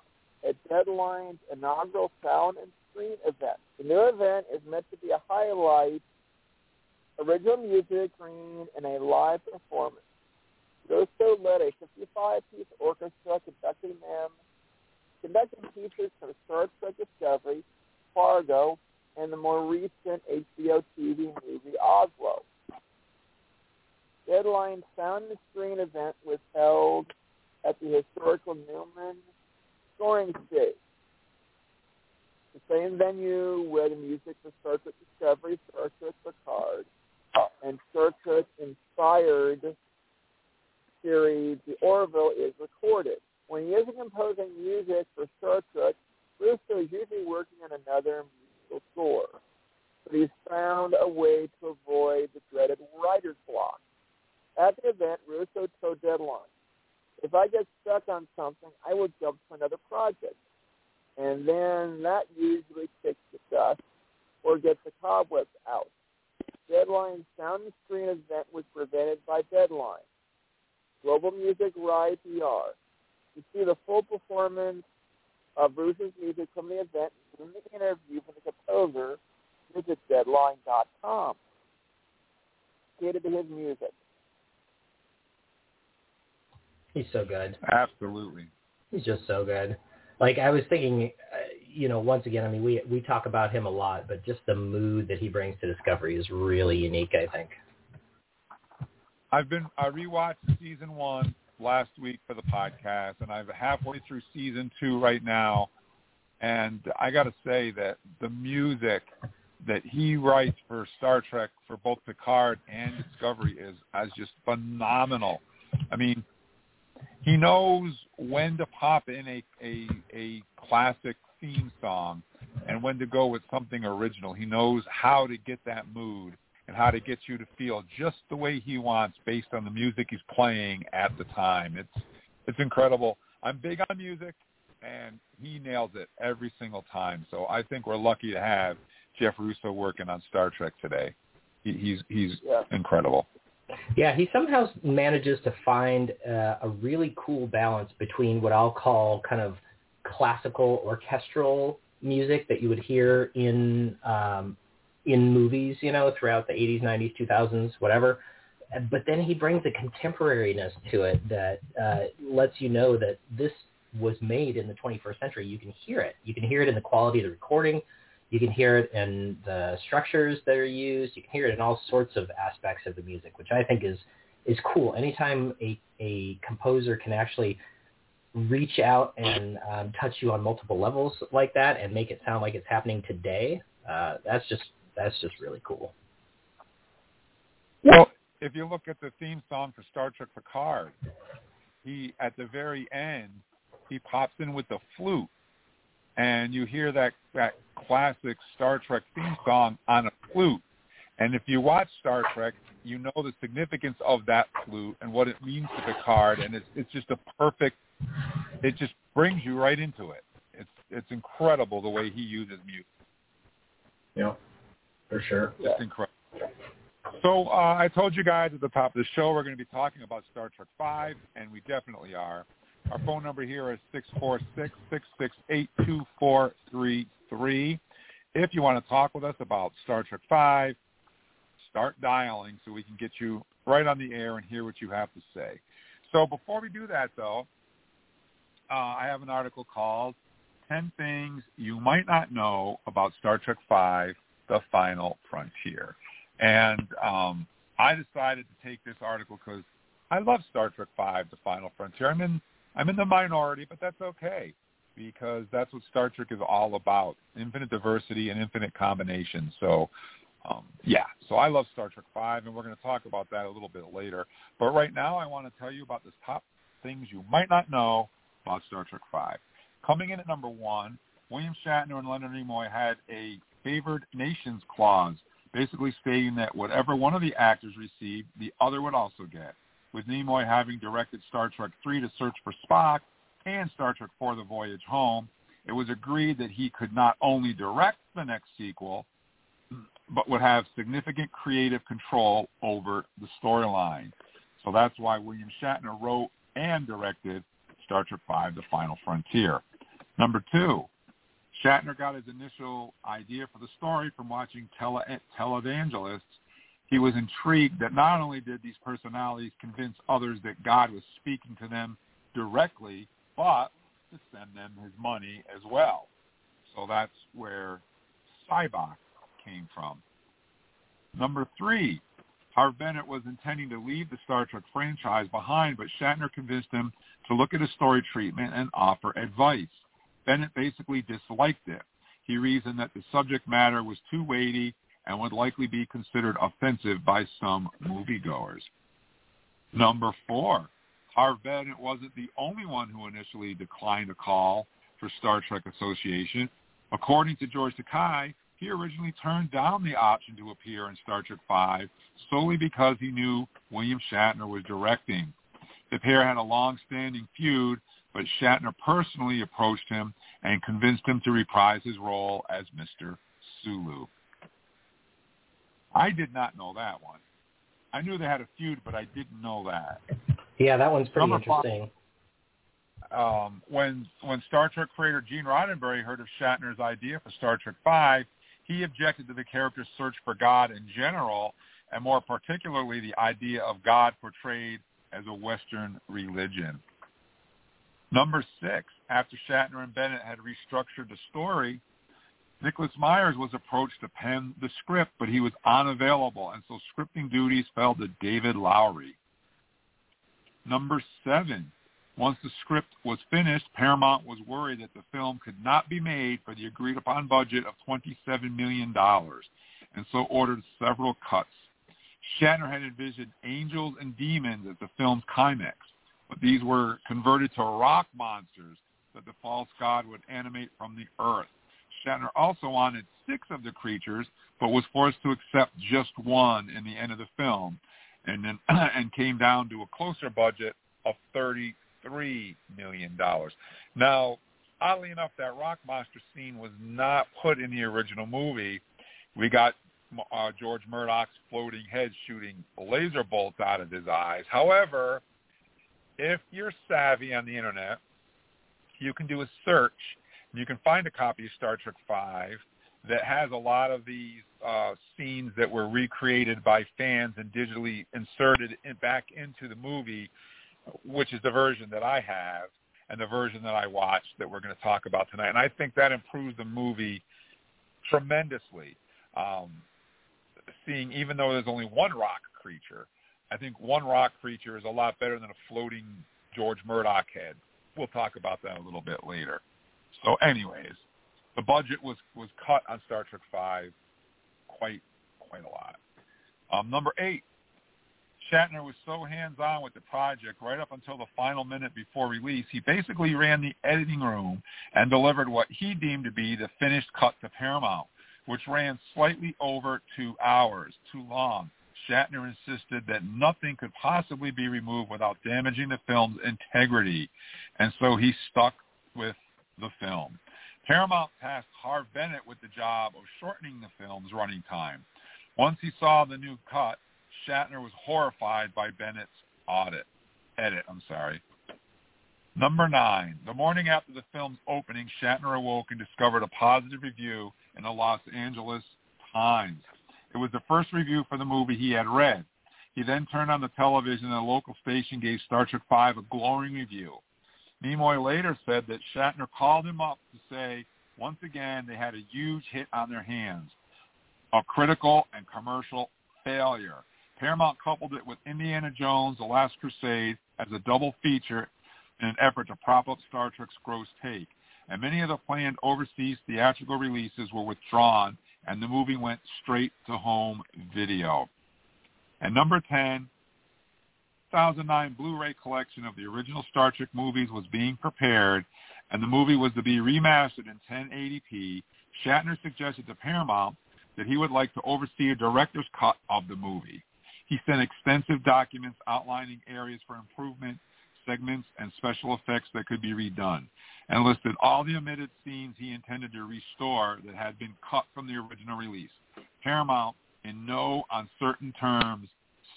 at Deadline's inaugural sound and screen event. The new event is meant to be a highlight, original music, green, and a live performance. Russo led a 55-piece orchestra conducting them, conducting pieces from Star Trek Discovery, Fargo, and the more recent HBO TV movie Oslo. Deadline Sound and Screen event was held at the historical Newman Scoring Stage, the same venue where the music for Star Trek Discovery, Star Trek Picard, and Star Trek inspired series The Orville is recorded. When he isn't composing music for Star Trek, Russo is usually working on another musical score. But he's found a way to avoid the dreaded writer's block. At the event, Russo told Deadline, if I get stuck on something, I will jump to another project. And then that usually kicks the dust or gets the cobwebs out. Deadline's Sound and Screen event was presented by Deadline. Global Music Rye PR. To see the full performance of Bruce's music from the event, and the interview from the composer, visit Deadline.com. Catered to his music. He's so good. Absolutely. He's just so good. Like I was thinking, uh, you know, once again, I mean, we we talk about him a lot, but just the mood that he brings to Discovery is really unique. I think. I've been I rewatched season one last week for the podcast, and I'm halfway through season two right now. And I got to say that the music that he writes for Star Trek for both Picard and Discovery is as just phenomenal. I mean, he knows when to pop in a a, a classic theme song and when to go with something original. He knows how to get that mood and how to get you to feel just the way he wants based on the music he's playing at the time. It's it's incredible. I'm big on music and he nails it every single time. So I think we're lucky to have Jeff Russo working on Star Trek today. He, he's he's Yeah. incredible. Yeah, he somehow manages to find uh, a really cool balance between what I'll call kind of classical orchestral music that you would hear in um, in movies, you know, throughout the 80s, 90s, 2000s, whatever. But then he brings a contemporariness to it that uh, lets you know that this was made in the 21st century. You can hear it. You can hear it in the quality of the recording. You can hear it in the structures that are used. You can hear it in all sorts of aspects of the music, which I think is is cool. Anytime a a composer can actually reach out and um, touch you on multiple levels like that and make it sound like it's happening today, uh, that's just that's just really cool. Well, if you look at the theme song for Star Trek Picard, he at the very end he pops in with the flute, and you hear that that classic Star Trek theme song on a flute. And if you watch Star Trek, you know the significance of that flute and what it means to Picard, and it's it's just a perfect. It just brings you right into it. It's it's incredible the way he uses music. Yeah, for sure. It's incredible. So uh, I told you guys at the top of the show we're going to be talking about Star Trek Five, and we definitely are. Our phone number here is six four six six six eight two four three three. If you want to talk with us about Star Trek Five, start dialing so we can get you right on the air and hear what you have to say. So before we do that, though, uh, I have an article called 10 Things You Might Not Know About Star Trek V, The Final Frontier. And um, I decided to take this article because I love Star Trek V, The Final Frontier. I'm in, I'm in the minority, but that's okay because that's what Star Trek is all about, infinite diversity and infinite combinations. So, um, yeah, so I love Star Trek V, and we're going to talk about that a little bit later. But right now I want to tell you about this top things you might not know about Star Trek V. Coming in at number one, William Shatner and Leonard Nimoy had a favored nations clause, basically stating that whatever one of the actors received, the other would also get. With Nimoy having directed Star Trek III to search for Spock and Star Trek IV The Voyage Home, it was agreed that he could not only direct the next sequel, but would have significant creative control over the storyline. So that's why William Shatner wrote and directed Star Trek V, The Final Frontier. Number two, Shatner got his initial idea for the story from watching tele- televangelists. He was intrigued that not only did these personalities convince others that God was speaking to them directly, but to send them his money as well. So that's where Sybok came from. Number three, Harve Bennett was intending to leave the Star Trek franchise behind, but Shatner convinced him to look at his story treatment and offer advice. Bennett basically disliked it. He reasoned that the subject matter was too weighty and would likely be considered offensive by some moviegoers. Number four, Harve Bennett wasn't the only one who initially declined a call for Star Trek Association. According to George Takei, he originally turned down the option to appear in Star Trek V solely because he knew William Shatner was directing. The pair had a long-standing feud, but Shatner personally approached him and convinced him to reprise his role as Mr. Sulu. I did not know that one. I knew they had a feud, but I didn't know that. Yeah, that one's pretty Number five. interesting. um, when when Star Trek creator Gene Roddenberry heard of Shatner's idea for Star Trek Five, he objected to the character's search for God in general, and more particularly the idea of God portrayed as a Western religion. Number six, after Shatner and Bennett had restructured the story, Nicholas Myers was approached to pen the script, but he was unavailable, and so scripting duties fell to David Loughery. Number seven, once the script was finished, Paramount was worried that the film could not be made for the agreed-upon budget of $27 million, and so ordered several cuts. Shatner had envisioned angels and demons as the film's climax, but these were converted to rock monsters that the false god would animate from the earth. Shatner also wanted six of the creatures, but was forced to accept just one in the end of the film, and then and came down to a closer budget of thirty-three million dollars. Now, oddly enough, that rock monster scene was not put in the original movie. We got uh, George Murdock's floating head shooting laser bolts out of his eyes. However, if you're savvy on the internet, you can do a search and you can find a copy of Star Trek Five that has a lot of these uh, scenes that were recreated by fans and digitally inserted in, back into the movie, which is the version that I have and the version that I watched that we're going to talk about tonight. And I think that improves the movie tremendously. Um, seeing, even though there's only one rock creature, I think one rock creature is a lot better than a floating George Murdock head. We'll talk about that a little bit later. So, anyways, the budget was was cut on Star Trek Five quite quite a lot. Um, number eight, Shatner was so hands-on with the project right up until the final minute before release. He basically ran the editing room and delivered what he deemed to be the finished cut to Paramount, which ran slightly over two hours, too long. Shatner insisted that nothing could possibly be removed without damaging the film's integrity, and so he stuck with the film. Paramount tasked Harve Bennett with the job of shortening the film's running time. Once he saw the new cut, Shatner was horrified by Bennett's audit, edit. I'm sorry. Number nine. The morning after the film's opening, Shatner awoke and discovered a positive review in the Los Angeles Times. It was the first review for the movie he had read. He then turned on the television and a local station gave Star Trek V a glowing review. Nimoy later said that Shatner called him up to say, once again, they had a huge hit on their hands, a critical and commercial failure. Paramount coupled it with Indiana Jones, The Last Crusade as a double feature in an effort to prop up Star Trek's gross take. And many of the planned overseas theatrical releases were withdrawn, and the movie went straight to home video. And number 10, 2009 Blu-ray collection of the original Star Trek movies was being prepared, and the movie was to be remastered in 1080p, Shatner suggested to Paramount that he would like to oversee a director's cut of the movie. He sent extensive documents outlining areas for improvement, segments, and special effects that could be redone, and listed all the omitted scenes he intended to restore that had been cut from the original release. Paramount, in no uncertain terms,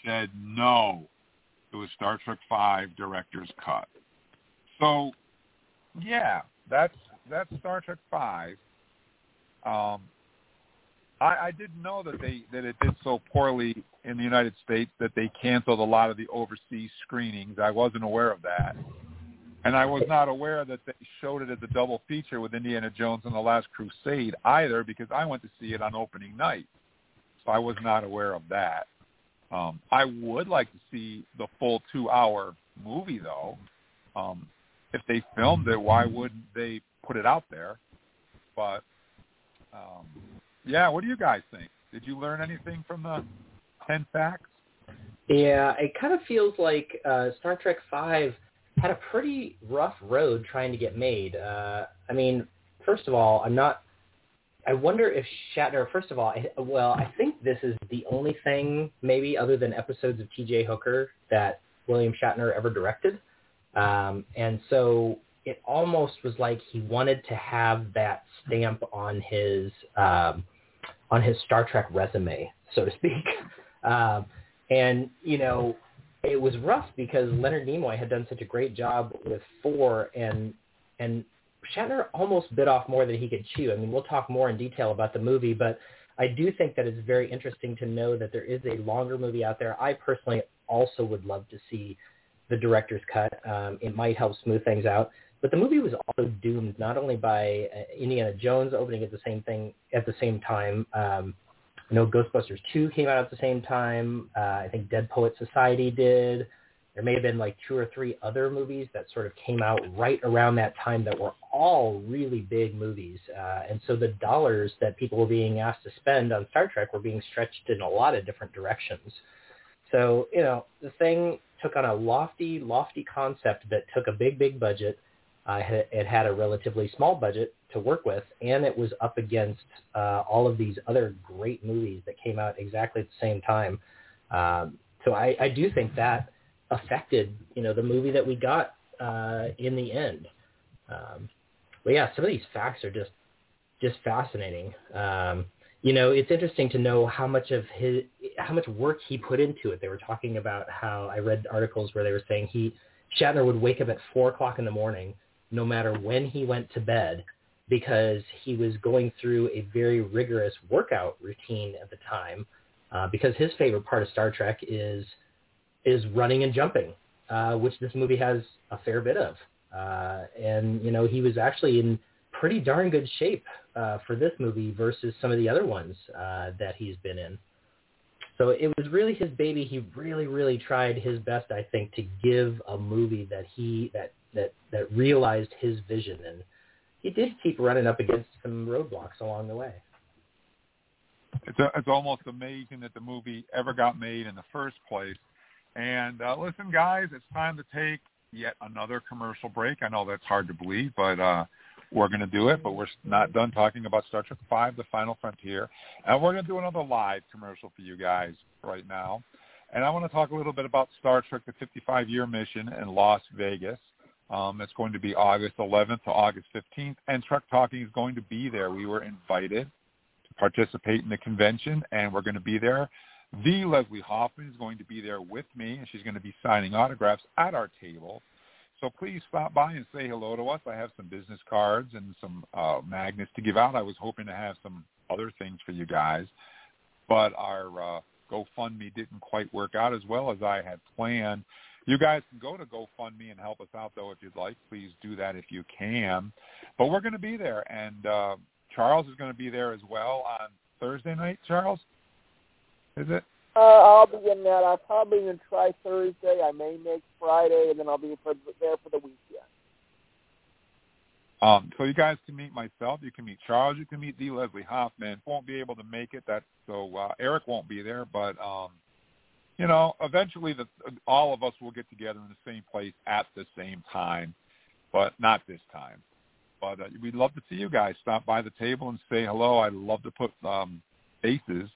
said no it was Star Trek V director's cut. So, yeah, that's that's Star Trek Five. Um, I, I didn't know that they that it did so poorly in the United States that they canceled a lot of the overseas screenings. I wasn't aware of that, and I was not aware that they showed it as a double feature with Indiana Jones and the Last Crusade either, because I went to see it on opening night, so I was not aware of that. Um, I would like to see the full two-hour movie, though. Um, if they filmed it, why wouldn't they put it out there? But um, yeah, what do you guys think? Did you learn anything from the ten facts? Yeah, it kind of feels like uh, Star Trek Five had a pretty rough road trying to get made. Uh, I mean, first of all, I'm not I wonder if Shatner, first of all, I, well, I think this is the only thing, maybe other than episodes of T.J. Hooker, that William Shatner ever directed. Um, and so it almost was like he wanted to have that stamp on his um, on his Star Trek resume, so to speak. Um, and you know, it was rough because Leonard Nimoy had done such a great job with four, and and Shatner almost bit off more than he could chew. I mean, we'll talk more in detail about the movie, but I do think that it's very interesting to know that there is a longer movie out there. I personally also would love to see the director's cut. Um, it might help smooth things out. But the movie was also doomed not only by uh, Indiana Jones opening at the same thing at the same time. Um, I know Ghostbusters 2 came out at the same time. Uh, I think Dead Poet Society did. There may have been like two or three other movies that sort of came out right around that time that were all really big movies. Uh, and so the dollars that people were being asked to spend on Star Trek were being stretched in a lot of different directions. So, you know, the thing took on a lofty, lofty concept that took a big, big budget. Uh, it had a relatively small budget to work with, and it was up against uh, all of these other great movies that came out exactly at the same time. Um, so I, I do think that affected, you know, the movie that we got uh, in the end. Um, but yeah, some of these facts are just just fascinating. Um, you know, it's interesting to know how much of his how much work he put into it. They were talking about how I read articles where they were saying he Shatner would wake up at four o'clock in the morning, no matter when he went to bed, because he was going through a very rigorous workout routine at the time. Uh, because his favorite part of Star Trek is is running and jumping, uh, which this movie has a fair bit of. Uh, and you know, he was actually in pretty darn good shape uh, for this movie versus some of the other ones uh, that he's been in. So it was really his baby. He really, really tried his best, I think, to give a movie that he that that that realized his vision, and he did keep running up against some roadblocks along the way. It's a, it's almost amazing that the movie ever got made in the first place. And uh, listen, guys, it's time to take yet another commercial break. I know that's hard to believe, but uh, we're going to do it, but we're not done talking about Star Trek Five: The Final Frontier. And we're going to do another live commercial for you guys right now. And I want to talk a little bit about Star Trek, the 55-year mission in Las Vegas. Um, it's going to be August 11th to August 15th, and Trek Talking is going to be there. We were invited to participate in the convention, and we're going to be there. The Leslie Hoffman is going to be there with me, and she's going to be signing autographs at our table. So please stop by and say hello to us. I have some business cards and some uh, magnets to give out. I was hoping to have some other things for you guys, but our uh, GoFundMe didn't quite work out as well as I had planned. You guys can go to GoFundMe and help us out, though, if you'd like. Please do that if you can. But we're going to be there, and uh, Charles is going to be there as well on Thursday night. Charles, is it? Uh, I'll be in that. I'll probably even try Thursday. I may make Friday, and then I'll be for, there for the weekend. Um, so you guys can meet myself. You can meet Charles. You can meet the Leslie Hoffman. Won't be able to make it. That so uh, Eric won't be there, but um, you know, eventually the all of us will get together in the same place at the same time, but not this time. But uh, we'd love to see you guys stop by the table and say hello. I'd love to put um, faces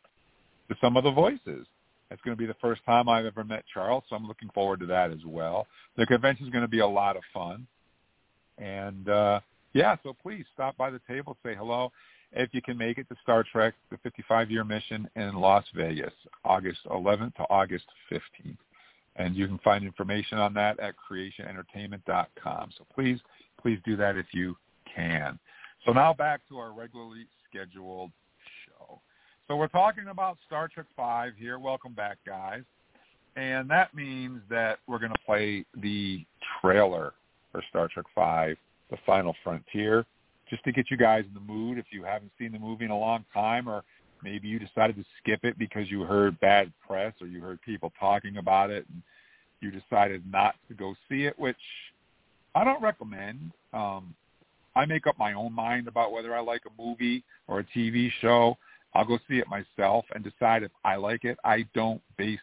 to some of the voices. It's going to be the first time I've ever met Charles, so I'm looking forward to that as well. The convention is going to be a lot of fun. And uh, yeah, so please stop by the table, say hello. If you can make it to Star Trek, the 55-year mission in Las Vegas, August 11th to August 15th. And you can find information on that at creationentertainment.com. So please, please do that if you can. So now back to our regularly scheduled show. so we're talking about Star Trek Five here. Welcome back, guys. And that means that we're going to play the trailer for Star Trek Five, The Final Frontier, just to get you guys in the mood if you haven't seen the movie in a long time or maybe you decided to skip it because you heard bad press or you heard people talking about it and you decided not to go see it, which I don't recommend. Um, I make up my own mind about whether I like a movie or a TV show. I'll go see it myself and decide if I like it. I don't base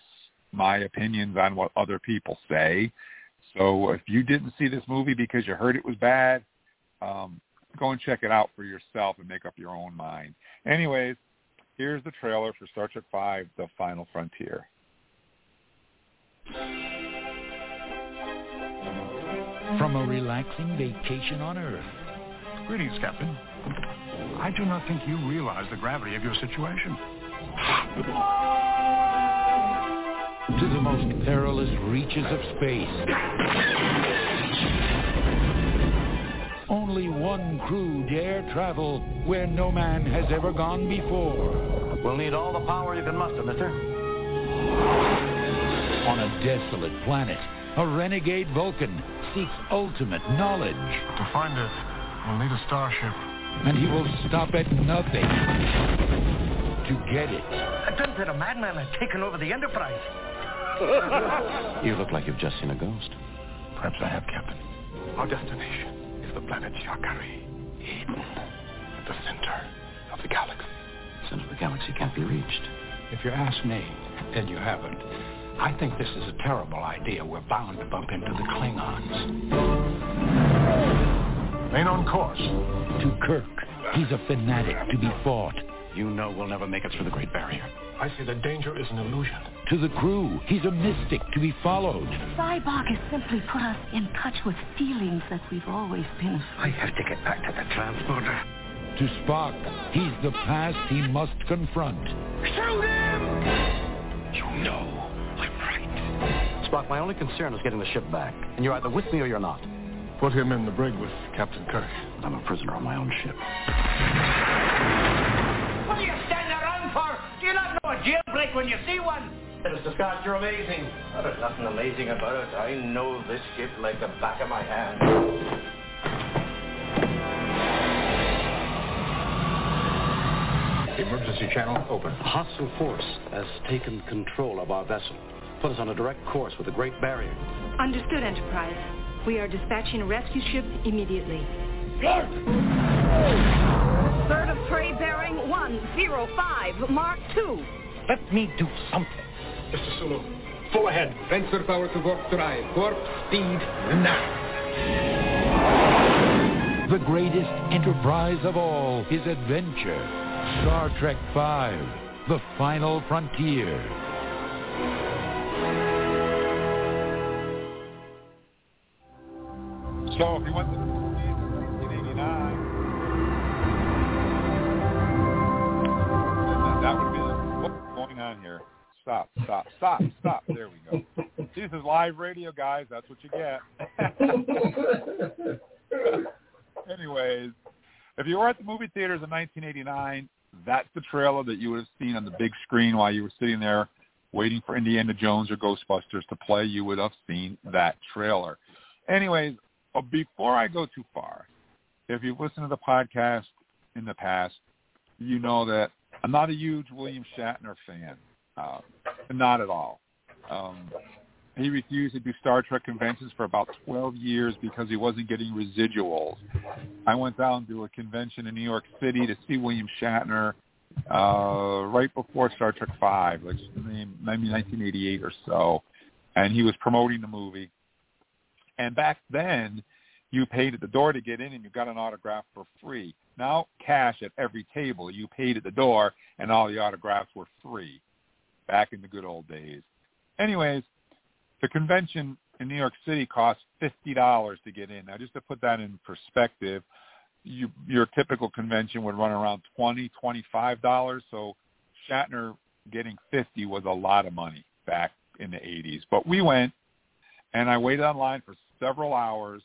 my opinions on what other people say. So if you didn't see this movie because you heard it was bad, um, go and check it out for yourself and make up your own mind. Anyways, here's the trailer for Star Trek V, The Final Frontier. From a relaxing vacation on Earth. Greetings, Captain. I do not think you realize the gravity of your situation. to the most perilous reaches of space. Only one crew dare travel where no man has ever gone before. We'll need all the power you can muster, mister. On a desolate planet, a renegade Vulcan seeks ultimate knowledge. To find it, we'll need a starship. And he will stop at nothing to get it. I dreamt that a madman had taken over the Enterprise. You look like you've just seen a ghost. Perhaps I have, Captain. Our destination is the planet Sha Ka Ree. Eden. At the center of the galaxy. The Center of the galaxy can't be reached. If you ask me, and you haven't, I think this is a terrible idea. We're bound to bump into the Klingons. Remain on course. To Kirk, he's a fanatic to be fought. You know we'll never make it through the Great Barrier. I see the danger is an illusion. To the crew, he's a mystic to be followed. Sybok has simply put us in touch with feelings that we've always been afraid. I have to get back to the transporter. To Spock, he's the past he must confront. Shoot him! You know I'm right. Spock, my only concern is getting the ship back. And you're either with me or you're not. Put him in the brig with Captain Kirk. I'm a prisoner on my own ship. What are you standing around for? Do you not know a jailbreak when you see one? Mr. Scott, you're amazing. Oh, there's nothing amazing about it. I know this ship like the back of my hand. Emergency channel open. Hostile force has taken control of our vessel. Put us on a direct course with the Great Barrier. Understood, Enterprise. We are dispatching a rescue ship immediately. Bird of prey bearing 105, Mark 2. Let me do something. Mr. Sulu, full ahead. Transfer power to warp drive. Warp speed now. The greatest enterprise of all is adventure. Star Trek V, The Final Frontier. So if you went Stop, stop, stop, stop. There we go. This is live radio, guys. That's what you get. Anyways, if you were at the movie theaters in 1989, that's the trailer that you would have seen on the big screen while you were sitting there waiting for Indiana Jones or Ghostbusters to play. You would have seen that trailer. Anyways, uh, before I go too far, if you've listened to the podcast in the past, you know that I'm not a huge William Shatner fan. Uh, not at all. Um, he refused to do Star Trek conventions for about 12 years because he wasn't getting residuals. I went down to a convention in New York City to see William Shatner uh, right before Star Trek Five, like maybe 1988 or so, and he was promoting the movie. And back then, you paid at the door to get in, and you got an autograph for free. Now, cash at every table. You paid at the door, and all the autographs were free. Back in the good old days. Anyways, the convention in New York City costs fifty dollars to get in. Now, just to put that in perspective, you, your typical convention would run around twenty, twenty-five dollars. So Shatner getting fifty was a lot of money back in the '80s. But we went, and I waited online for several hours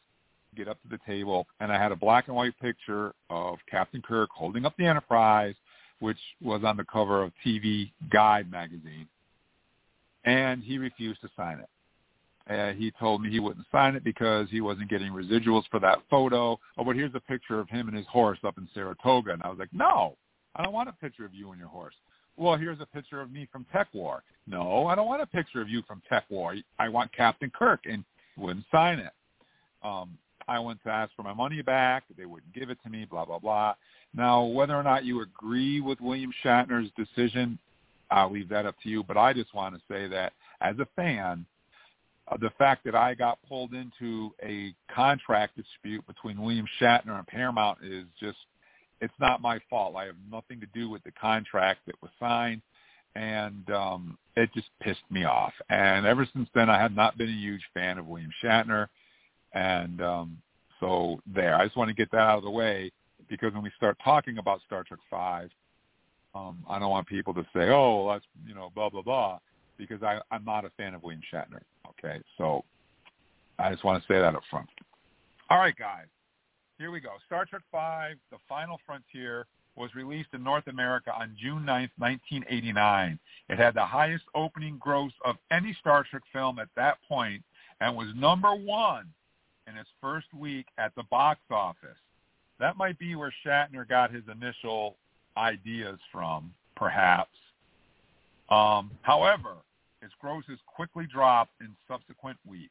to get up to the table, and I had a black and white picture of Captain Kirk holding up the Enterprise, which was on the cover of TV Guide magazine, and he refused to sign it. Uh, he told me he wouldn't sign it because he wasn't getting residuals for that photo. Oh, but here's a picture of him and his horse up in Saratoga. And I was like, no, I don't want a picture of you and your horse. Well, here's a picture of me from TekWar. No, I don't want a picture of you from TekWar. I want Captain Kirk, and wouldn't sign it. Um, I went to ask for my money back. They wouldn't give it to me, blah, blah, blah. Now, whether or not you agree with William Shatner's decision, I'll leave that up to you. But I just want to say that as a fan, uh, the fact that I got pulled into a contract dispute between William Shatner and Paramount is just, it's not my fault. I have nothing to do with the contract that was signed. And um, it just pissed me off. And ever since then, I have not been a huge fan of William Shatner. And um, so there, I just want to get that out of the way because when we start talking about Star Trek Five, um, I don't want people to say, "Oh, that's you know, blah blah blah." because I, I'm not a fan of William Shatner. Okay, so I just want to say that up front. All right, guys, here we go. Star Trek Five: The Final Frontier, was released in North America on June 9th, 1989. It had the highest opening gross of any Star Trek film at that point and was number one in its first week at the box office. That might be where Shatner got his initial ideas from, perhaps. Um, however, its grosses quickly dropped in subsequent weeks.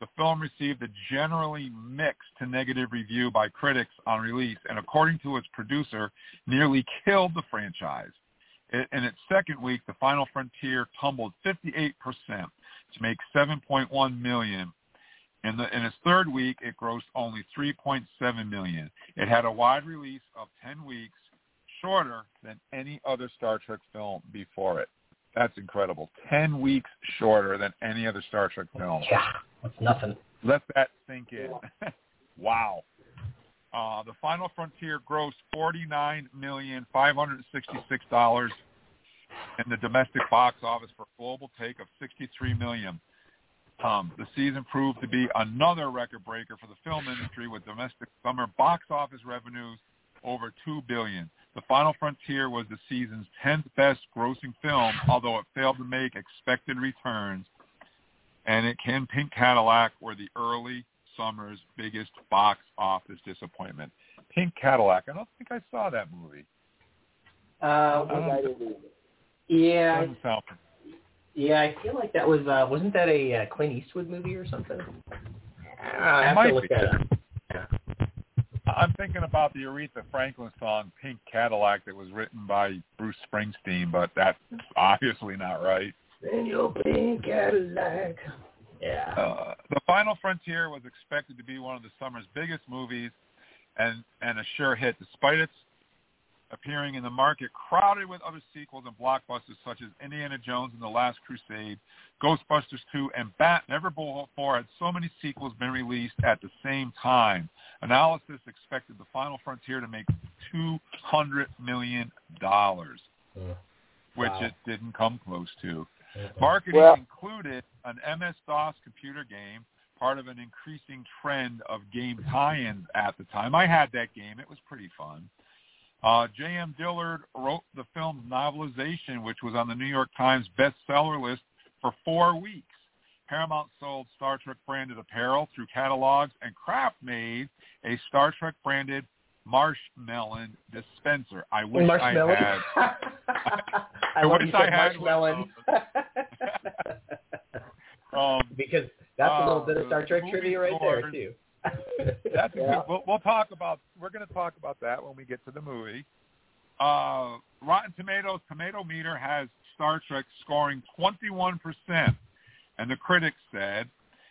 The film received a generally mixed to negative review by critics on release, and according to its producer, nearly killed the franchise. In its second week, The Final Frontier tumbled 58% to make 7.1 million. In, the, in its third week, it grossed only 3.7 million. It had a wide release of 10 weeks, shorter than any other Star Trek film before it. That's incredible. 10 weeks shorter than any other Star Trek film. Yeah, that's nothing. Let that sink in. wow. Uh, the Final Frontier grossed forty-nine million five hundred sixty-six dollars in the domestic box office for a global take of sixty-three million. Um, the season proved to be another record breaker for the film industry with domestic summer box office revenues over two billion. The Final Frontier was the season's 10th best grossing film, although it failed to make expected returns. And it can Pink Cadillac were the early summer's biggest box office disappointment. Pink Cadillac. I don't think I saw that movie. Uh, I don't- yeah, doesn't sound yeah, I feel like that was uh wasn't that a uh, Clint Eastwood movie or something? I have might to look be. that up. I'm thinking about the Aretha Franklin song "Pink Cadillac" that was written by Bruce Springsteen, but that's obviously not right. In your pink Cadillac. Yeah. Uh, the Final Frontier was expected to be one of the summer's biggest movies, and and a sure hit, despite its appearing in the market crowded with other sequels and blockbusters such as Indiana Jones and the Last Crusade, Ghostbusters 2, and Bat. Never before had so many sequels been released at the same time. Analysis expected the Final Frontier to make two hundred million dollars, mm. which Wow. it didn't come close to. Marketing Well- included an MS-DOS computer game, part of an increasing trend of game tie-ins at the time. I had that game. It was pretty fun. Uh, J.M. Dillard wrote the film's novelization, which was on the New York Times bestseller list for four weeks. Paramount sold Star Trek branded apparel through catalogs, and Kraft made a Star Trek branded marshmallow dispenser. I wish Marshmallow. I had. I love wish you said I had marshmallow. Um, because that's a little uh, bit of Star Trek trivia right there too. That's a Yeah. good, we'll, we'll talk about. We're going to talk about that when we get to the movie. Uh, Rotten Tomatoes tomato meter has Star Trek scoring 21 percent, and the critics said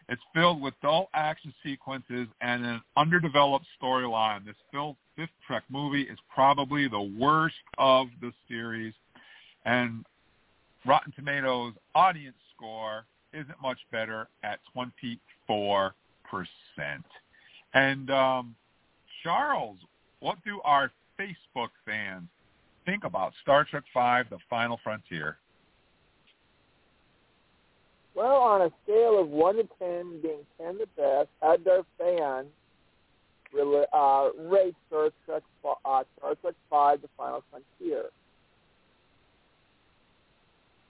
it's filled with dull action sequences and an underdeveloped storyline. This fifth Trek movie is probably the worst of the series, and Rotten Tomatoes audience score isn't much better at 24 percent. And um, Charles, what do our Facebook fans think about Star Trek V: The Final Frontier? Well, on a scale of one to ten, being ten the best, how did our fans uh, rate Star Trek uh, Star Trek Five: The Final Frontier?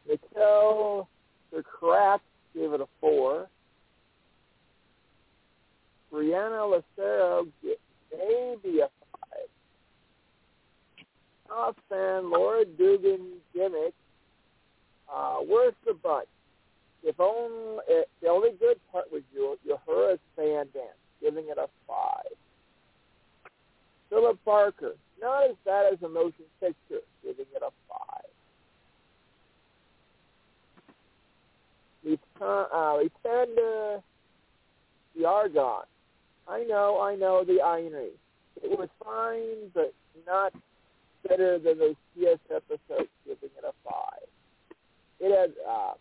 Mikkel the Crack gave it a four. Brianna Lucero ga- maybe a five. Top fan Laura Dugan gimmick. Uh, where's the bunch? If only eh, the only good part was your Uhura's fan dance, giving it a five. Philip Parker, not as bad as a motion picture, giving it a five. Lieutenant, uh, the Argon, I know, I know the irony. It was fine, but not better than those CS episodes, giving it a five. It had uh,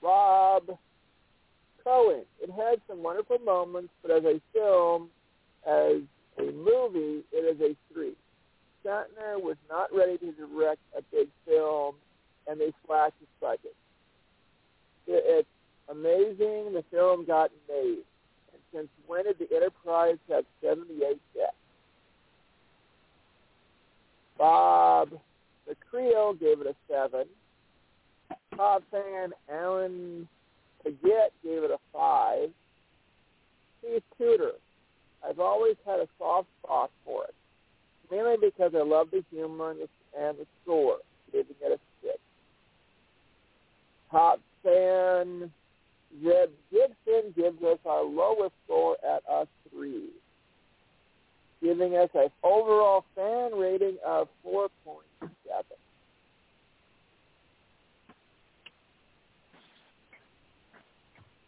Rob Cohen. It had some wonderful moments, but as a film, as a movie, it is a three. Shatner was not ready to direct a big film, and they slashed his budget. it's amazing the film got made. Since when did the Enterprise have 78 deaths? Bob the Creel gave it a 7. Top fan Alan Paget gave it a 5. Keith Tudor. I've always had a soft spot for it, mainly because I love the humor and the, and the score, giving it a 6. Top fan Zeb Gibson gives us our lowest score at a 3 giving us an overall fan rating of 4.7.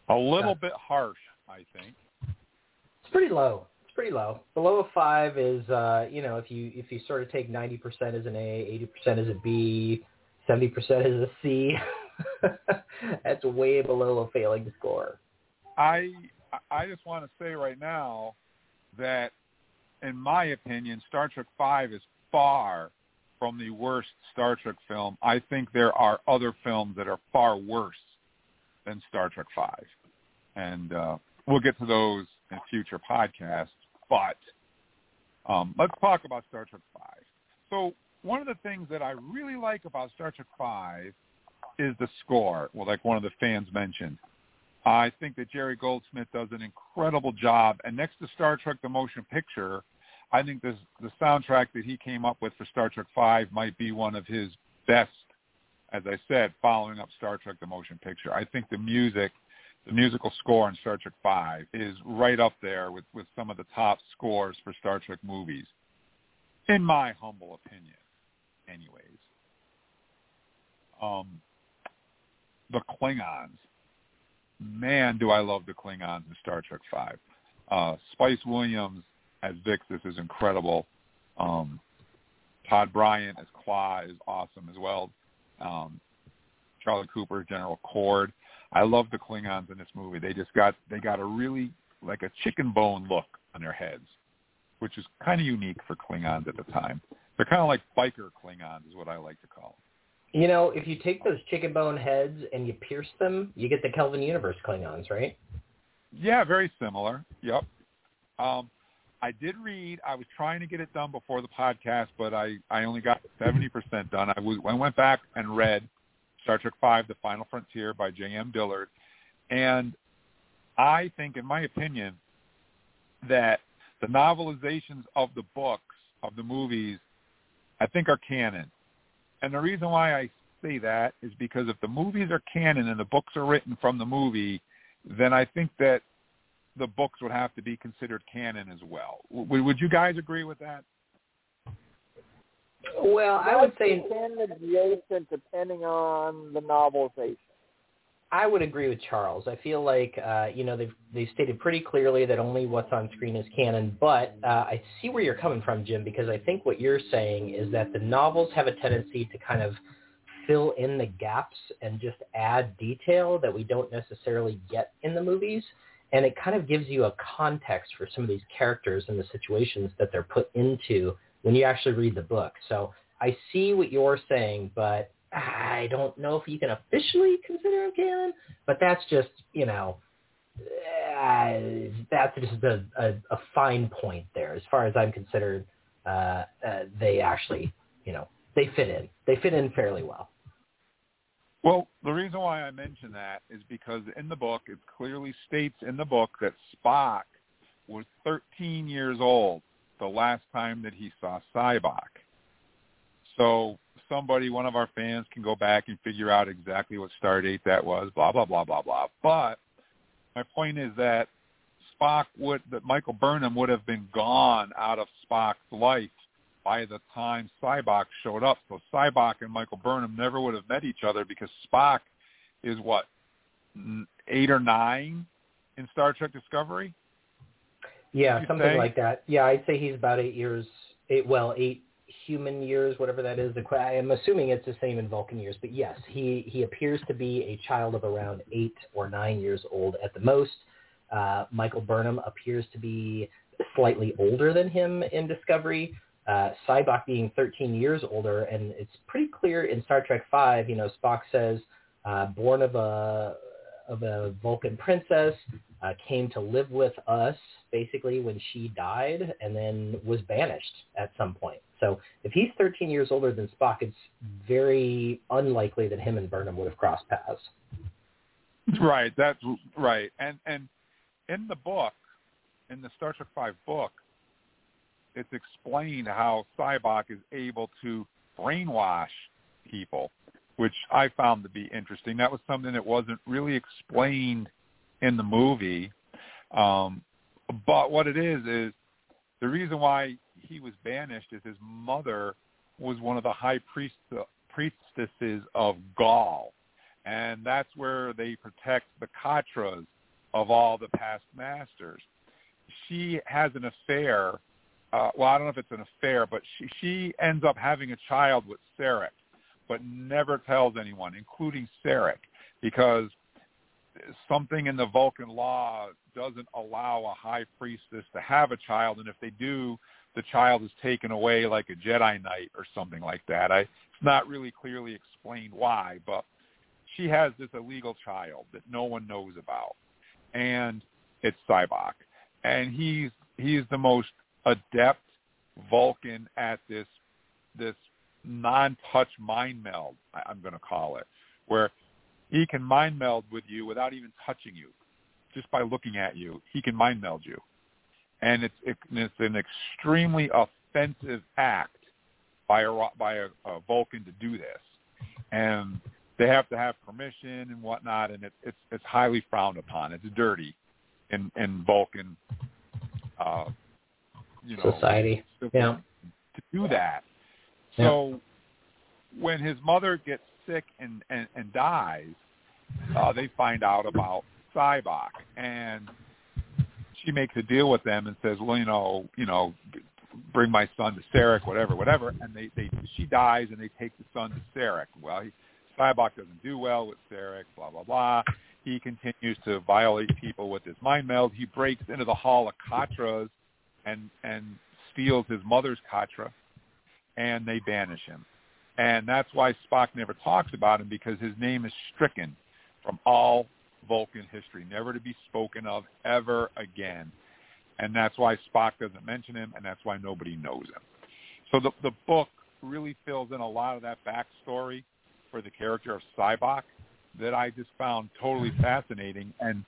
A little bit harsh, I think. It's pretty low. It's pretty low. Below a five is, uh, you know, if you if you sort of take ninety percent as an A, eighty percent as a B, seventy percent as a C, that's way below a failing score. I I just want to say right now that, in my opinion, Star Trek Five is far from the worst Star Trek film. I think there are other films that are far worse than Star Trek Five, and uh, we'll get to those in future podcasts. But um, let's talk about Star Trek Five. So one of the things that I really like about Star Trek Five is the score. Well, like one of the fans mentioned, I think that Jerry Goldsmith does an incredible job. And next to Star Trek: The Motion Picture, I think this the soundtrack that he came up with for Star Trek Five might be one of his best as I said, following up Star Trek: The Motion Picture. I think the music, the musical score in Star Trek Five is right up there with with some of the top scores for Star Trek movies, in my humble opinion. Anyways, um, the Klingons, man, do I love the Klingons in Star Trek Five. Uh, Spice Williams as Vixis is incredible. Um, Todd Bryant as Klaa is awesome as well um, Charlie Cooper, General Korrd. I love the Klingons in this movie. They just got they got a really like a chicken bone look on their heads, which is kind of unique for Klingons at the time. They're kind of like biker Klingons, is what I like to call them. You know, if you take those chicken bone heads and you pierce them, you get the Kelvin Universe Klingons, right? Yeah, very similar. Yep. Um, I did read. I was trying to get it done before the podcast, but I I only got seventy percent done. I, I went back and read Star Trek Five: The Final Frontier by J.M. Dillard, and I think, in my opinion, that the novelizations of the books of the movies, I think, are canon. And the reason why I say that is because if the movies are canon and the books are written from the movie, then I think that the books would have to be considered canon as well. W- would you guys agree with that? Well, I would say canon adjacent depending on the novelization. I would agree with Charles. I feel like uh, you know they've they stated pretty clearly that only what's on screen is canon. But uh, I see where you're coming from, Jim, because I think what you're saying is that the novels have a tendency to kind of fill in the gaps and just add detail that we don't necessarily get in the movies and it kind of gives you a context for some of these characters and the situations that they're put into when you actually read the book. So I see what you're saying, but I don't know if you can officially consider him canon. But that's just you know, uh, that's just a, a, a fine point there. As far as I'm concerned, uh, uh, they actually you know they fit in. They fit in fairly well. Well, the reason why I mention that is because in the book, it clearly states in the book that Spock was 13 years old the last time that he saw Sybok. So somebody, one of our fans, can go back and figure out exactly what star date that was, blah, blah, blah, blah, blah. But my point is that Spock would, that Michael Burnham would have been gone out of Spock's life by the time Sybok showed up. So Sybok and Michael Burnham never would have met each other because Spock is what eight or nine in Star Trek Discovery. Yeah, something say? like that. Yeah, I'd say he's about eight years. Eight well, eight human years, whatever that is. I am assuming it's the same in Vulcan years, but yes, he he appears to be a child of around eight or nine years old at the most. Uh, Michael Burnham appears to be slightly older than him in Discovery uh, Sybok being 13 years older, and it's pretty clear in Star Trek Five. You know, Spock says, uh, "Born of a of a Vulcan princess, uh, came to live with us basically when she died, and then was banished at some point. So if he's 13 years older than Spock, it's very unlikely that him and Burnham would have crossed paths. Right. That's right. And and in the book, in the Star Trek Five book, it's explained how Sybok is able to brainwash people, which I found to be interesting. That was something that wasn't really explained in the movie. Um, but what it is is the reason why he was banished is his mother was one of the high priest, priestesses of Gol, and that's where they protect the Katras of all the past masters. She has an affair. Uh, well, I don't know if it's an affair, but she she ends up having a child with Sarek, but never tells anyone, including Sarek, because something in the Vulcan law doesn't allow a high priestess to have a child, and if they do, the child is taken away like a Jedi Knight or something like that. I, it's not really clearly explained why, but she has this illegal child that no one knows about, and it's Sybok, and he's he's the most adept Vulcan at this this non-touch mind meld. I'm going to call it, where he can mind meld with you without even touching you, just by looking at you. He can mind meld you, and it's it, it's an extremely offensive act by a by a, a Vulcan to do this, and they have to have permission and whatnot, and it, it's it's highly frowned upon. It's dirty in in Vulcan, uh, you know, society. Yeah. To do that, so when his mother gets sick and and, and dies, uh, they find out about Sybok, and she makes a deal with them and says, well, you know, you know, bring my son to Sarek, whatever, whatever, and they they she dies and they take the son to Sarek. Well, he, Sybok doesn't do well with Sarek, blah blah blah. He continues to violate people with his mind meld. He breaks into the Hall of Katras and and steals his mother's Katra, and they banish him. And that's why Spock never talks about him because his name is stricken from all Vulcan history, never to be spoken of ever again. And that's why Spock doesn't mention him, and that's why nobody knows him. So the the book really fills in a lot of that backstory for the character of Sybok that I just found totally fascinating, and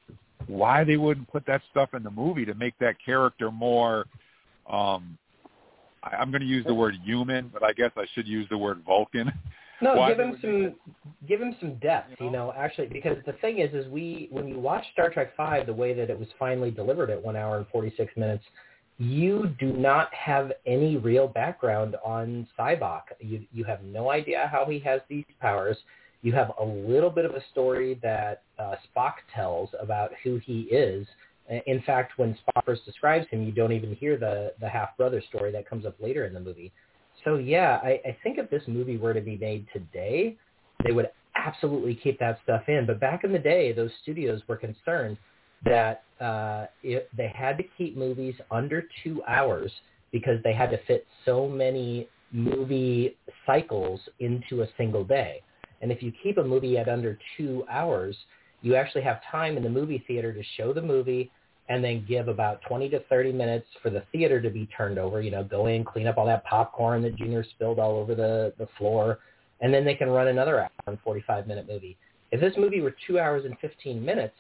why they wouldn't put that stuff in the movie to make that character more um, I, I'm going to use the word human, but I guess I should use the word Vulcan. No, Why give him some give him some depth, you know? actually because the thing is is we when you watch Star Trek 5 the way that it was finally delivered at 1 hour and 46 minutes, you do not have any real background on Sybok. You you have no idea how he has these powers. You have a little bit of a story that uh, Spock tells about who he is. In fact, when Spock first describes him, you don't even hear the the half brother story that comes up later in the movie. So yeah, I, I think if this movie were to be made today, they would absolutely keep that stuff in. But back in the day, those studios were concerned that uh, it, they had to keep movies under two hours because they had to fit so many movie cycles into a single day. And if you keep a movie at under two hours, you actually have time in the movie theater to show the movie and then give about 20 to 30 minutes for the theater to be turned over, you know, go in, clean up all that popcorn that Junior spilled all over the, the floor, and then they can run another hour and 45 minute movie. If this movie were two hours and 15 minutes,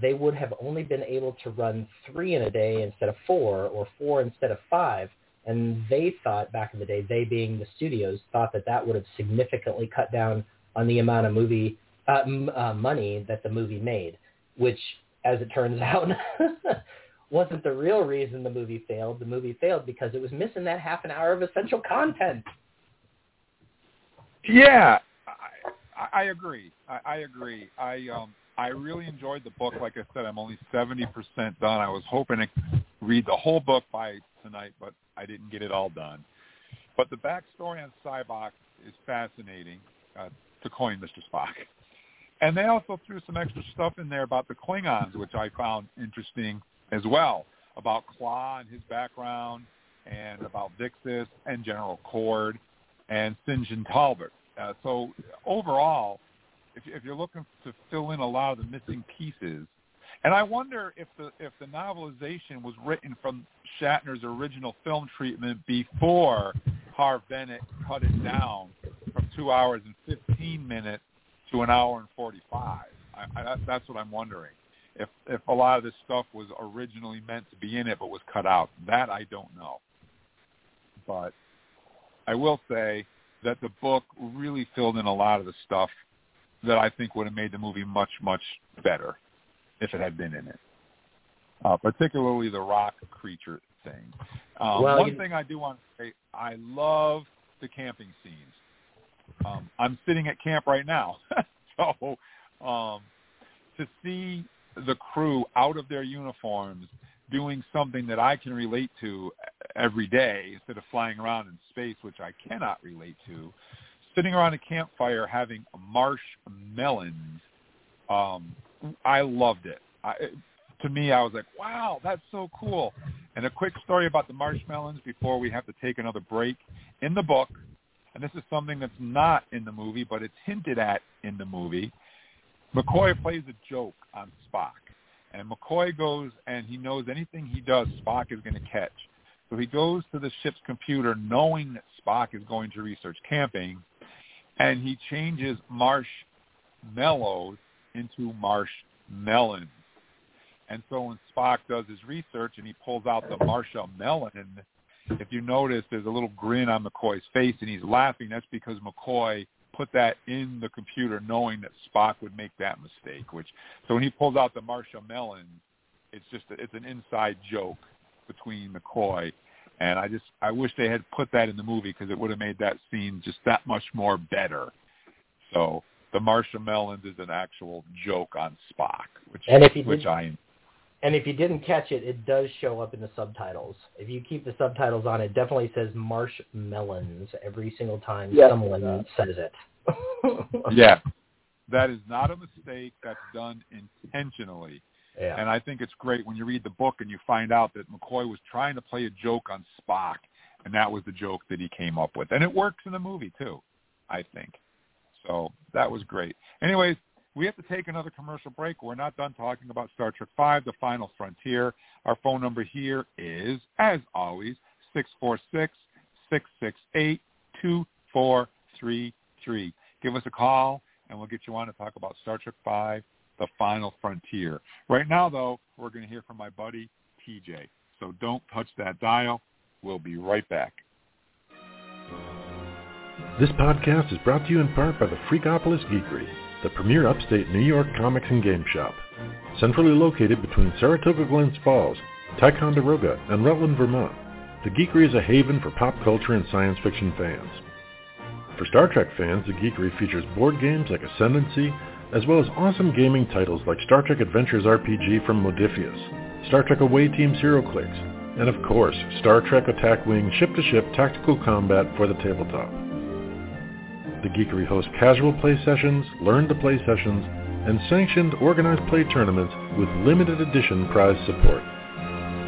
they would have only been able to run three in a day instead of four or four instead of five. And they thought back in the day, they being the studios, thought that that would have significantly cut down on the amount of movie uh, m- uh, money that the movie made, which as it turns out, wasn't the real reason the movie failed. The movie failed because it was missing that half an hour of essential content. Yeah, I, I agree. I, I agree. I um I really enjoyed the book. Like I said, I'm only seventy percent done. I was hoping to read the whole book by tonight, but I didn't get it all done. But the backstory on Sybok is fascinating. Uh, to coin Mr. Spock. And they also threw some extra stuff in there about the Klingons, which I found interesting as well, about Klaa and his background, and about Vixis and General Korrd and St. John Talbot. Uh, so overall, if, if you're looking to fill in a lot of the missing pieces, and I wonder if the if the novelization was written from Shatner's original film treatment before Harve Bennett cut it down from two hours and fifteen minutes to an hour and forty five. I, I, that's what I'm wondering. If if a lot of this stuff was originally meant to be in it but was cut out, that I don't know. But I will say that the book really filled in a lot of the stuff that I think would have made the movie much much better if it had been in it. Uh, particularly the rock creature thing. Um, Well, one you- thing I do want to say, I love the camping scenes. Um, I'm sitting at camp right now, so um, to see the crew out of their uniforms doing something that I can relate to every day instead of flying around in space, which I cannot relate to, sitting around a campfire having marshmallows, um, I loved it. I, it- to me, I was like, wow, that's so cool. And a quick story about the marshmallows before we have to take another break. In the book, and this is something that's not in the movie, but it's hinted at in the movie, McCoy plays a joke on Spock. And McCoy goes and he knows anything he does, Spock is going to catch. So he goes to the ship's computer knowing that Spock is going to research camping, and he changes marshmallows into marshmelons. And so when Spock does his research and he pulls out the marshmallow, if you notice, there's a little grin on McCoy's face, and he's laughing. That's because McCoy put that in the computer, knowing that Spock would make that mistake. Which, so when he pulls out the marshmallow, it's just a, it's an inside joke between McCoy, and I just I wish they had put that in the movie because it would have made that scene just that much more better. So the marshmallows is an actual joke on Spock, which And if you which did- I And if you didn't catch it, it does show up in the subtitles. If you keep the subtitles on, it definitely says marshmelons every single time Yes. someone says it. yeah, that is not a mistake. That's done intentionally. Yeah. And I think it's great when you read the book and you find out that McCoy was trying to play a joke on Spock, and that was the joke that he came up with. And it works in the movie too, I think. So that was great. Anyways, we have to take another commercial break. We're not done talking about Star Trek V, The Final Frontier. Our phone number here is, as always, six four six six six eight two four three three. Give us a call, and we'll get you on to talk about Star Trek V, The Final Frontier. Right now, though, we're going to hear from my buddy TJ. So don't touch that dial. We'll be right back. This podcast is brought to you in part by the Freakopolis Geekery, the premier upstate New York comics and game shop. Centrally located between Saratoga Glens Falls, Ticonderoga, and Rutland, Vermont, the Geekery is a haven for pop culture and science fiction fans. For Star Trek fans, the Geekery features board games like Ascendancy, as well as awesome gaming titles like Star Trek Adventures RPG from Modiphius, Star Trek Away Team's HeroClix, and of course, Star Trek Attack Wing ship-to-ship tactical combat for the tabletop. The Geekery hosts casual play sessions, learn-to-play sessions, and sanctioned organized play tournaments with limited edition prize support.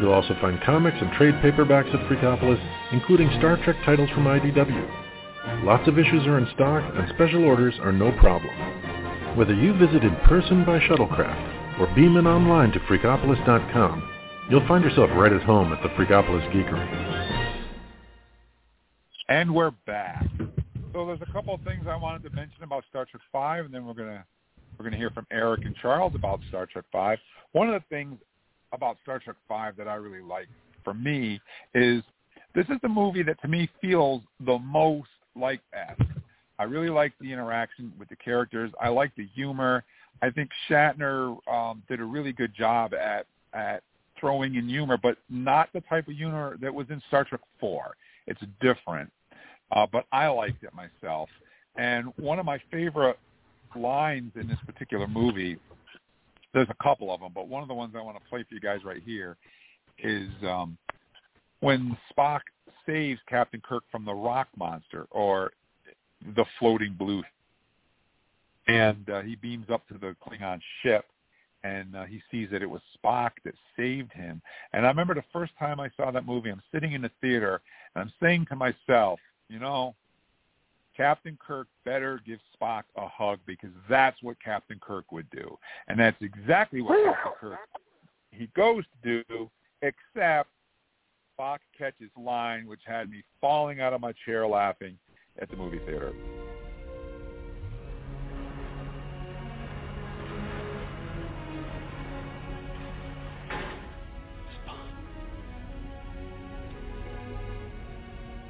You'll also find comics and trade paperbacks at Freakopolis, including Star Trek titles from IDW. Lots of issues are in stock, and special orders are no problem. Whether you visit in person by shuttlecraft or beam in online to Freakopolis.com, you'll find yourself right at home at the Freakopolis Geekery. And we're back. So there's a couple of things I wanted to mention about Star Trek Five, and then we're gonna we're gonna hear from Eric and Charles about Star Trek Five. One of the things about Star Trek Five that I really like, for me, is this is the movie that to me feels the most like F. I really like the interaction with the characters. I like the humor. I think Shatner um, did a really good job at at throwing in humor, but not the type of humor that was in Star Trek Four. It's different uh, but I liked it myself. And one of my favorite lines in this particular movie, there's a couple of them, but one of the ones I want to play for you guys right here is um, when Spock saves Captain Kirk from the rock monster or the floating blue, and uh, he beams up to the Klingon ship. And uh, he sees that it was Spock that saved him. And I remember the first time I saw that movie, I'm sitting in the theater and I'm saying to myself, you know, Captain Kirk better give Spock a hug because that's what Captain Kirk would do, and that's exactly what Captain Kirk he goes to do. Except Spock catches line, which had me falling out of my chair laughing at the movie theater.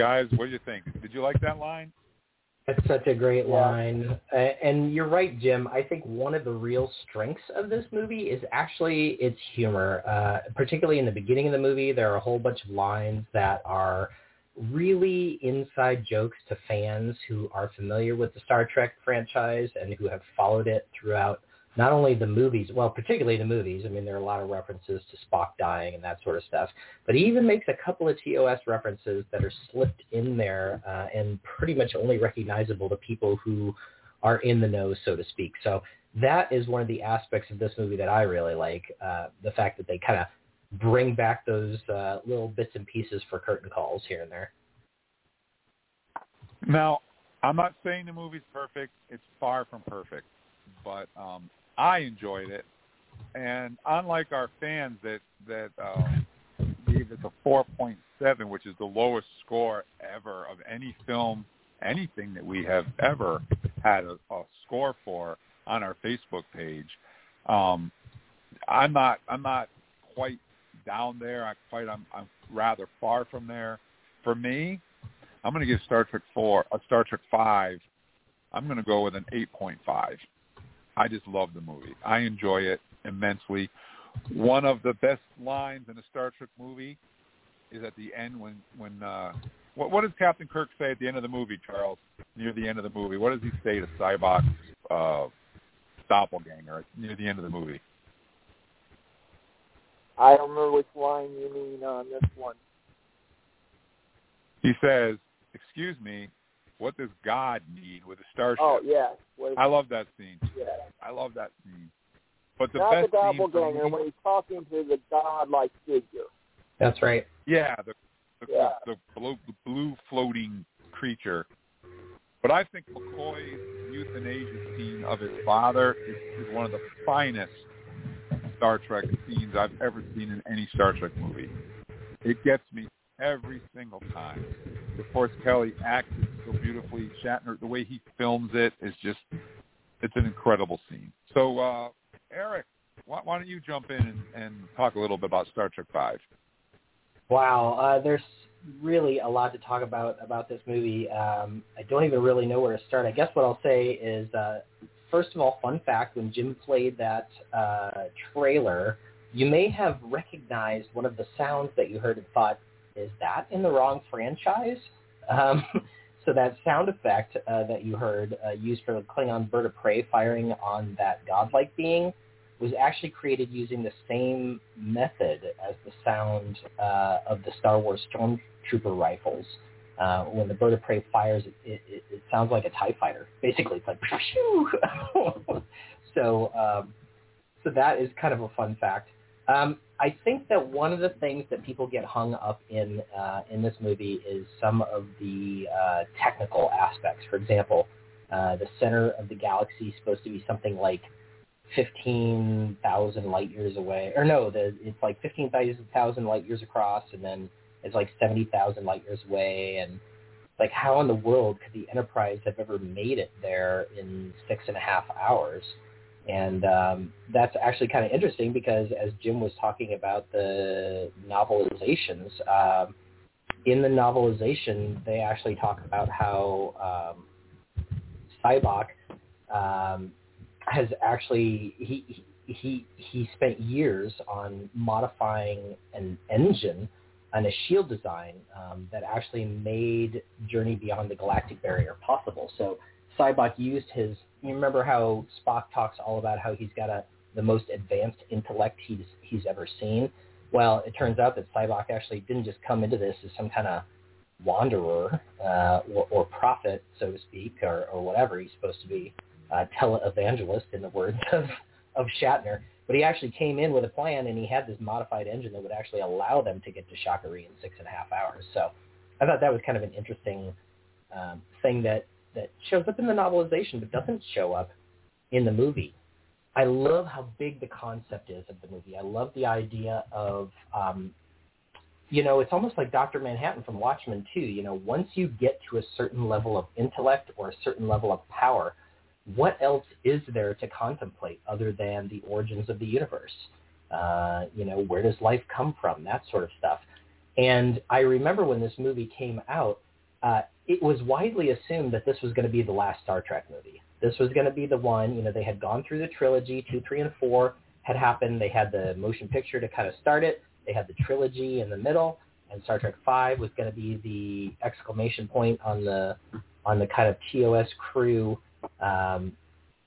Guys, what do you think? Did you like that line? That's such a great line. Uh, and you're right, Jim. I think one of the real strengths of this movie is actually its humor. Uh, particularly in the beginning of the movie, there are a whole bunch of lines that are really inside jokes to fans who are familiar with the Star Trek franchise and who have followed it throughout not only the movies, well, particularly the movies. I mean, there are a lot of references to Spock dying and that sort of stuff. But he even makes a couple of TOS references that are slipped in there uh, and pretty much only recognizable to people who are in the know, so to speak. So that is one of the aspects of this movie that I really like. Uh, the fact that they kind of bring back those uh, little bits and pieces for curtain calls here and there. Now, I'm not saying the movie's perfect. It's far from perfect, but um, I enjoyed it. And unlike our fans that that um, gave it a 4.7, which is the lowest score ever of any film, anything that we have ever had a, a score for on our Facebook page, um, I'm not I'm not quite down there. I quite I'm, I'm rather far from there. For me, I'm going to give Star Trek four, a Star Trek five. I'm going to go with an 8.5. I just love the movie. I enjoy it immensely. One of the best lines in a Star Trek movie is at the end when when uh, what what does Captain Kirk say at the end of the movie, Charles? Near the end of the movie, what does he say to Sybok's uh, doppelganger near the end of the movie? I don't remember which line you mean on this one. He says, "Excuse me, what does God need with a starship?" Oh yeah, What- I love that scene. yeah. I love that scene. But the Not best the scene for doppelganger me- when he's talking to the godlike figure. That's right. Yeah, the the, Yeah. the, blue, the blue floating creature. But I think McCoy's euthanasia scene of his father is, is one of the finest Star Trek scenes I've ever seen in any Star Trek movie. It gets me every single time. Of course, Kelley acts so beautifully. Shatner, the way he films it is just, it's an incredible scene. So, uh, Eric, why, why don't you jump in and, and talk a little bit about Star Trek Five? Wow, uh, there's really a lot to talk about about this movie. Um, I don't even really know where to start. I guess what I'll say is, uh, first of all, fun fact: when Jim played that uh, trailer, you may have recognized one of the sounds that you heard and thought, "Is that in the wrong franchise?" Um, so that sound effect uh, that you heard uh, used for the Klingon bird of prey firing on that godlike being was actually created using the same method as the sound uh, of the Star Wars Stormtrooper rifles. Uh, when the bird of prey fires, it, it, it sounds like a Tie Fighter. Basically, it's like so, um, so that is kind of a fun fact. Um, I think that one of the things that people get hung up in uh, in this movie is some of the uh, technical aspects. For example, uh, the center of the galaxy is supposed to be something like 15,000 light years away. Or no, the, it's like 15,000 light years across, and then it's like 70,000 light years away. And like, how in the world could the Enterprise have ever made it there in six and a half hours? And um, that's actually kind of interesting because as Jim was talking about the novelizations, um, in the novelization, they actually talk about how um, um, has actually he he he spent years on modifying an engine and a shield design um, that actually made Journey Beyond the Galactic Barrier possible. So Sybok used his. You remember how Spock talks all about how he's got a the most advanced intellect he's he's ever seen. Well, it turns out that Sybok actually didn't just come into this as some kind of wanderer uh, or, or prophet, so to speak, or, or whatever he's supposed to be, uh, televangelist in the words of, of Shatner. But he actually came in with a plan, and he had this modified engine that would actually allow them to get to Sha Ka Ree in six and a half hours. So I thought that was kind of an interesting um, thing that, that shows up in the novelization but doesn't show up in the movie. I love how big the concept is of the movie. I love the idea of, um, you know, it's almost like Dr. Manhattan from Watchmen too. You know, once you get to a certain level of intellect or a certain level of power, what else is there to contemplate other than the origins of the universe? Uh, you know, where does life come from? That sort of stuff. And I remember when this movie came out, uh, it was widely assumed that this was going to be the last Star Trek movie. This was going to be the one, you know, they had gone through the trilogy, two, three, and four had happened. They had the motion picture to kind of start it. They had the trilogy in the middle, and Star Trek Five was going to be the exclamation point on the on the kind of TOS crew, um,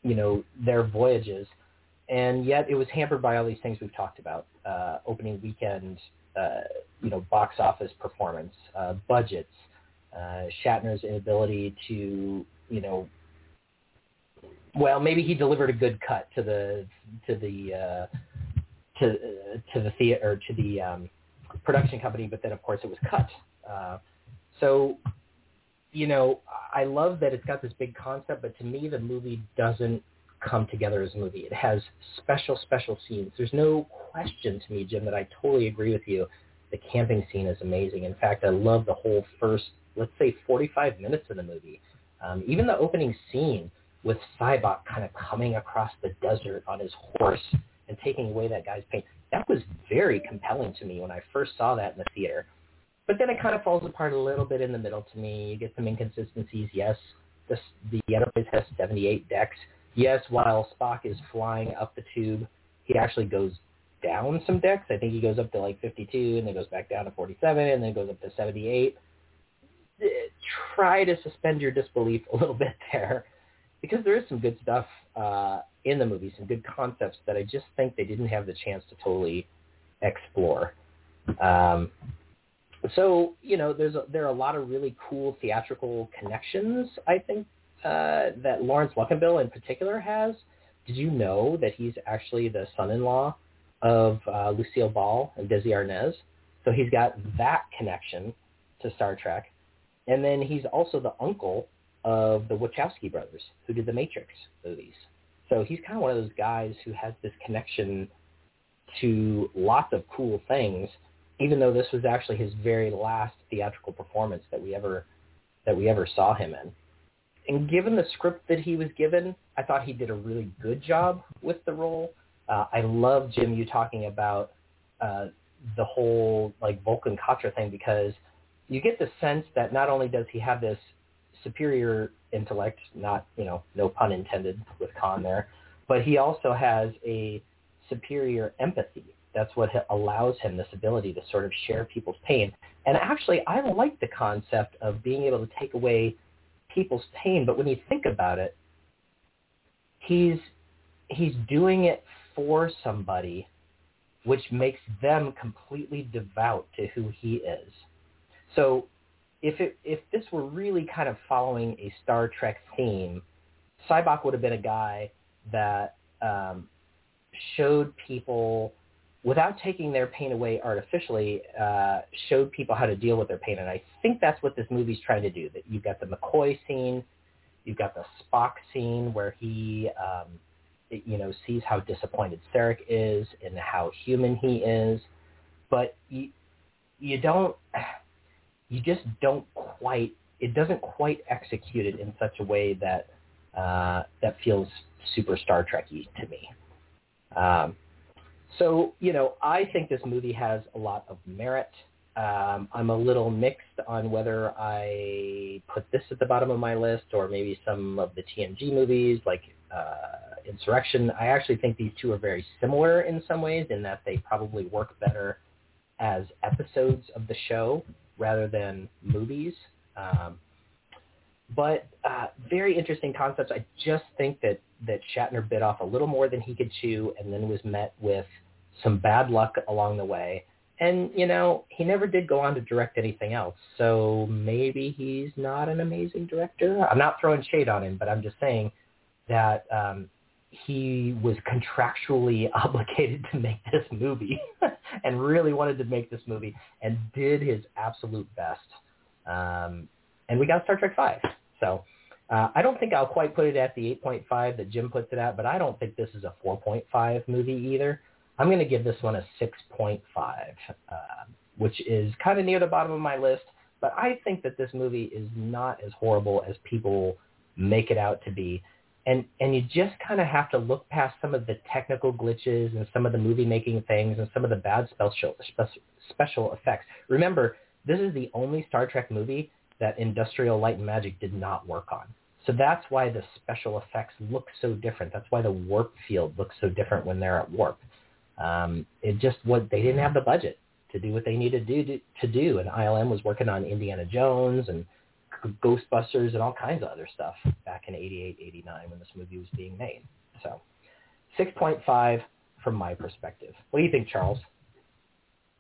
you know, their voyages. And yet it was hampered by all these things we've talked about: uh, opening weekend, uh, you know, box office performance, uh, budgets, uh, Shatner's inability to, you know, well, maybe he delivered a good cut to the to the uh, to uh, to the theater to the um, production company, but then of course it was cut. Uh, so, you know, I love that it's got this big concept, but to me the movie doesn't come together as a movie. It has special special scenes. There's no question to me, Jim, that I totally agree with you. The camping scene is amazing. In fact, I love the whole first, let's say, 45 minutes of the movie. Um, even the opening scene with Sybok kind of coming across the desert on his horse and taking away that guy's pain. That was very compelling to me when I first saw that in the theater. But then it kind of falls apart a little bit in the middle to me. You get some inconsistencies. Yes, the Enterprise has 78 decks. Yes, while Spock is flying up the tube, he actually goes down some decks. I think he goes up to like 52 and then goes back down to 47 and then goes up to 78. Try to suspend your disbelief a little bit there because there is some good stuff uh, in the movie, some good concepts that I just think they didn't have the chance to totally explore. Um, so you know, there's a, there are a lot of really cool theatrical connections. I think uh, that Laurence Luckinbill in particular has. Did you know that he's actually the son-in-law of uh, Lucille Ball and Desi Arnaz? So he's got that connection to Star Trek, and then he's also the uncle of the Wachowski brothers who did the Matrix movies. So he's kind of one of those guys who has this connection to lots of cool things, even though this was actually his very last theatrical performance that we ever that we ever saw him in. And given the script that he was given, I thought he did a really good job with the role. Uh, I love Jim you talking about uh, the whole like Vulcan Katra thing because you get the sense that not only does he have this superior intellect, not, you know, no pun intended with Khan there, but he also has a superior empathy. That's what allows him this ability to sort of share people's pain. And actually, I like the concept of being able to take away people's pain, but when you think about it, he's he's doing it for somebody which makes them completely devout to who he is. So if it if this were really kind of following a Star Trek theme, Sybok would have been a guy that um, showed people without taking their pain away artificially, uh, showed people how to deal with their pain. And I think that's what this movie's trying to do. That you've got the McCoy scene, you've got the Spock scene where he, um, you know, sees how disappointed Sarek is and how human he is, but you you don't you just don't quite it doesn't quite execute it in such a way that uh, that feels super Star Trekky to me. Um, so you know, I think this movie has a lot of merit. Um, I'm a little mixed on whether I put this at the bottom of my list or maybe some of the TNG movies like uh, Insurrection. I actually think these two are very similar in some ways in that they probably work better as episodes of the show rather than movies. Um, but uh, very interesting concepts. I just think that that Shatner bit off a little more than he could chew, and then was met with some bad luck along the way. And you know, he never did go on to direct anything else. So maybe he's not an amazing director. I'm not throwing shade on him, but I'm just saying that um, he was contractually obligated to make this movie and really wanted to make this movie and did his absolute best. Um, and we got Star Trek 5. So uh, I don't think I'll quite put it at the 8.5 that Jim puts it at, but I don't think this is a 4.5 movie either. I'm going to give this one a 6.5, uh, which is kind of near the bottom of my list. But I think that this movie is not as horrible as people make it out to be and and you just kind of have to look past some of the technical glitches and some of the movie making things and some of the bad special special effects. Remember, this is the only Star Trek movie that Industrial Light and Magic did not work on. So that's why the special effects look so different. That's why the warp field looks so different when they're at warp. Um, it just what they didn't have the budget to do what they needed to do to do, and ILM was working on Indiana Jones and Ghostbusters and all kinds of other stuff back in 88, 89 when this movie was being made. So 6.5 from my perspective. What do you think, Charles?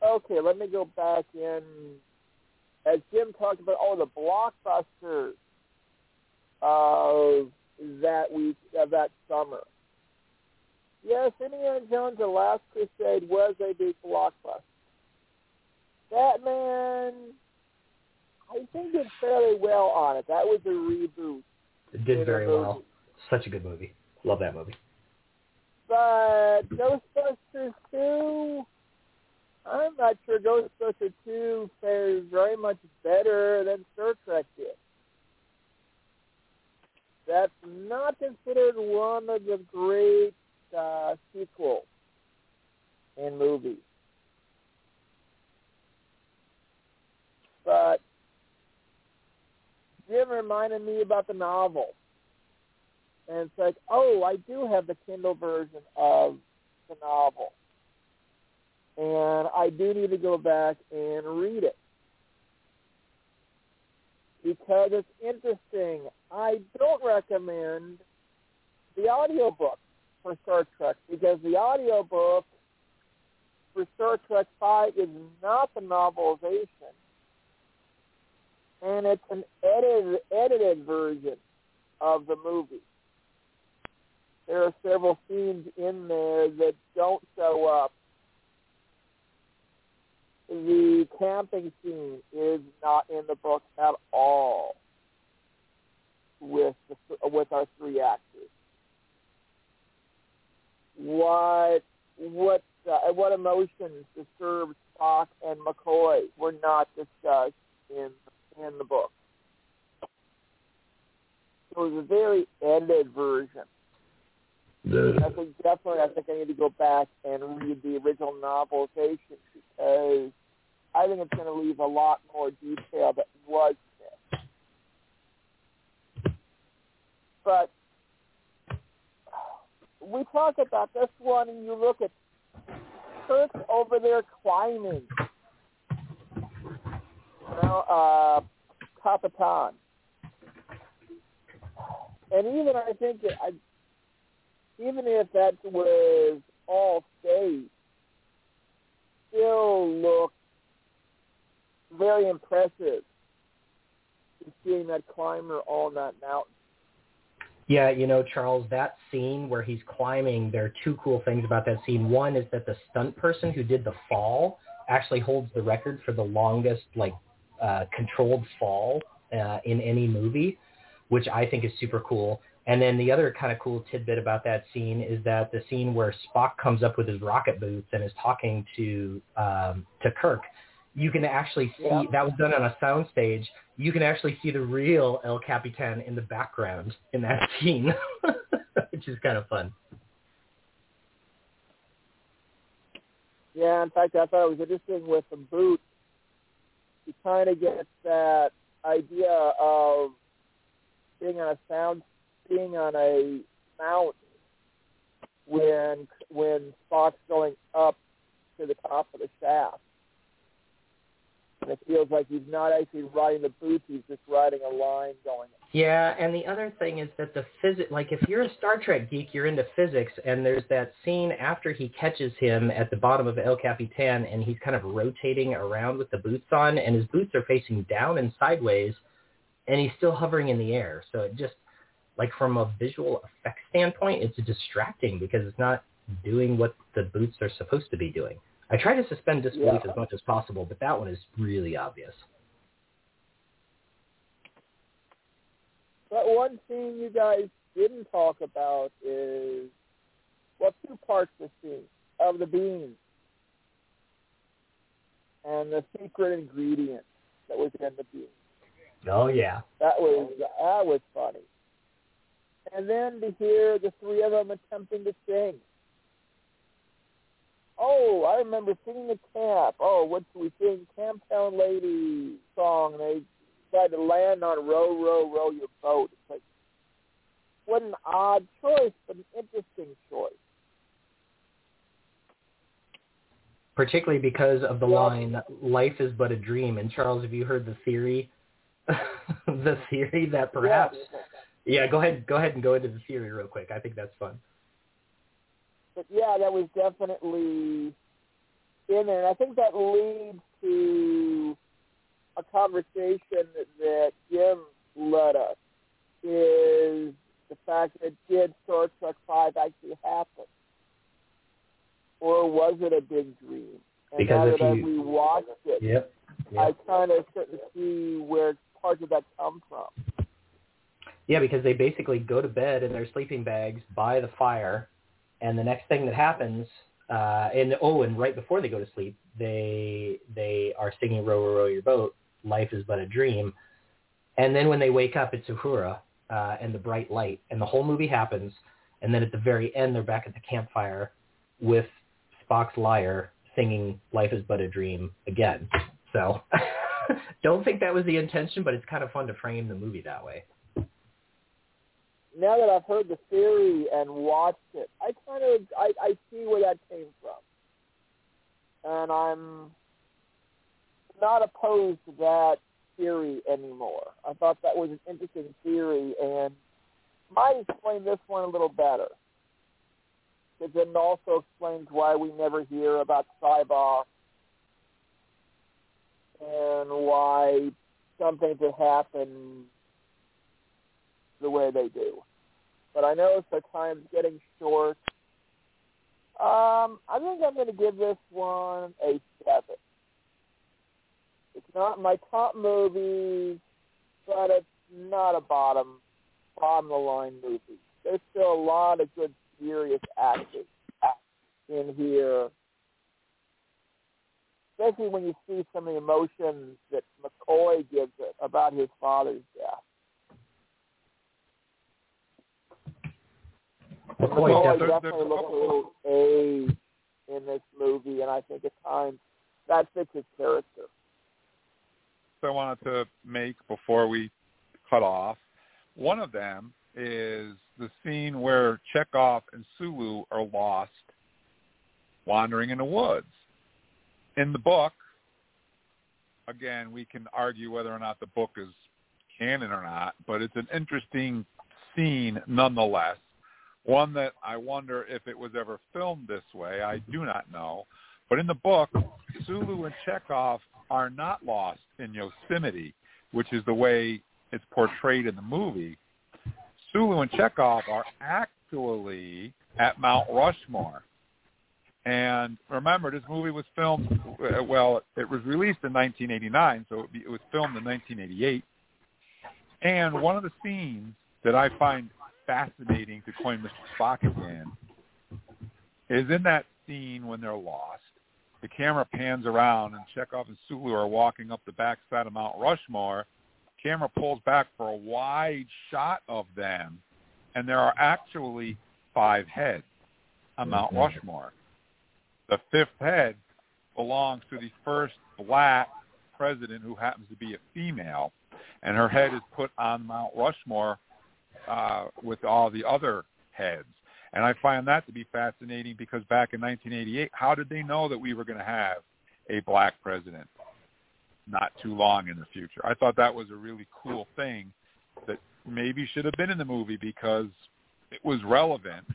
Okay, let me go back in. As Jim talked about, all the blockbusters of that week, of that summer. Yes, Indiana Jones: The Last Crusade was a big blockbuster. Batman I think did fairly well on it. That was a reboot. It did very well. Such a good movie. Love that movie. But Ghostbusters 2, I'm not sure Ghostbusters 2 fares very much better than Star Trek did. That's not considered one of the great uh, sequels in movies. But Jim reminded me about the novel. And it's like, oh, I do have the Kindle version of the novel. And I do need to go back and read it. Because it's interesting. I don't recommend the audiobook for Star Trek because the audiobook for Star Trek 5 is not the novelization and it's an edited edited version of the movie. There are several scenes in there that don't show up. The camping scene is not in the book at all with the, with our three actors. What what uh, what emotions disturbed Spock and McCoy were not discussed in in the book. It was a very ended version. The... I think definitely I think I need to go back and read the original novelization because I think it's going to leave a lot more detail that was missed. But we talk about this one and you look at Kirk over there climbing know, uh, Capitan. And even I think that I, even if that was all stage, still looked very impressive seeing that climber on that mountain. Yeah, you know, Charles, that scene where he's climbing, there are two cool things about that scene. One is that the stunt person who did the fall actually holds the record for the longest like uh, controlled fall uh, in any movie, which I think is super cool. And then the other kind of cool tidbit about that scene is that the scene where Spock comes up with his rocket boots and is talking to um, to Kirk, you can actually see yeah. that was done on a soundstage. You can actually see the real El Capitan in the background in that scene, which is kind of fun. Yeah, in fact, I thought it was interesting with the boots you kind of get that idea of being on a sound, being on a mountain when when Spock's going up to the top of the shaft. And it feels like he's not actually riding the boots; he's just riding a line going. Yeah, and the other thing is that the physics, like if you're a Star Trek geek, you're into physics, and there's that scene after he catches him at the bottom of El Capitan, and he's kind of rotating around with the boots on, and his boots are facing down and sideways, and he's still hovering in the air. So it just, like from a visual effect standpoint, it's distracting because it's not doing what the boots are supposed to be doing. I try to suspend disbelief Yeah. as much as possible, but that one is really obvious. But one thing you guys didn't talk about is well, two parts of the scene of the beans and the secret ingredient that was in the beans. Oh yeah. That was that was funny. And then to hear the three of them attempting to sing. Oh, I remember singing at camp. Oh, what should we sing? Camptown Lady song. And they tried to land on row, row, row your boat. It's like, what an odd choice, but an interesting choice. particularly because of the Yeah. line "Life is but a dream." And Charles, have you heard the theory? the theory that perhaps, yeah. Go ahead, go ahead and go into the theory real quick. I think that's fun. But yeah, that was definitely in there. And I think that leads to a conversation that, Jim led us is the fact that did Star Trek Five actually happen? Or was it a big dream? And Because now if that you- we watched it, Yep. I kind of start to see where parts of that come from. Yeah, because they basically go to bed in their sleeping bags by the fire, and the next thing that happens, uh, and oh, and right before they go to sleep, they they are singing "Row, row, row your boat." Life is but a dream, and then when they wake up, it's Uhura uh, and the bright light, and the whole movie happens, and then at the very end, they're back at the campfire with Spock's lyre singing "Life is but a dream" again. So, don't think that was the intention, but it's kind of fun to frame the movie that way. Now that I've heard the theory and watched it, I kind of I, I see where that came from, and I'm not opposed to that theory anymore. I thought that was an interesting theory and might explain this one a little better. It also explains why we never hear about Sybok and why some things have happened the way they do. But I know the time's getting short. Um, I think I'm going to give this one a seven. It's not my top movie, but it's not a bottom bottom of the line movie. There's still a lot of good serious acting in here. Especially when you see some of the emotions that McCoy gives it about his father's death. McCoy McCoy definitely- definitely looks a little aged in this movie, and I think at times that fits his character. I wanted to make before we cut off. One of them is the scene where Chekov and Sulu are lost wandering in the woods. In the book, again, we can argue whether or not the book is canon or not, but it's an interesting scene nonetheless. One that I wonder if it was ever filmed this way. I do not know. But in the book, Sulu and Chekov are not lost in Yosemite, which is the way it's portrayed in the movie. Sulu and Chekov are actually at Mount Rushmore. And remember, this movie was filmed, uh, well, it was released in 1989, so it was filmed in 1988. And one of the scenes that I find fascinating to coin Mr. Spock again is in that scene when they're lost. The camera pans around and Chekov and Sulu are walking up the backside of Mount Rushmore. Camera pulls back for a wide shot of them, and there are actually five heads on Mount mm-hmm. Rushmore. The fifth head belongs to the first black president who happens to be a female, and her head is put on Mount Rushmore uh, with all the other heads. And I find that to be fascinating because back in 1988, how did they know that we were going to have a black president not too long in the future? I thought that was a really cool thing that maybe should have been in the movie because it was relevant.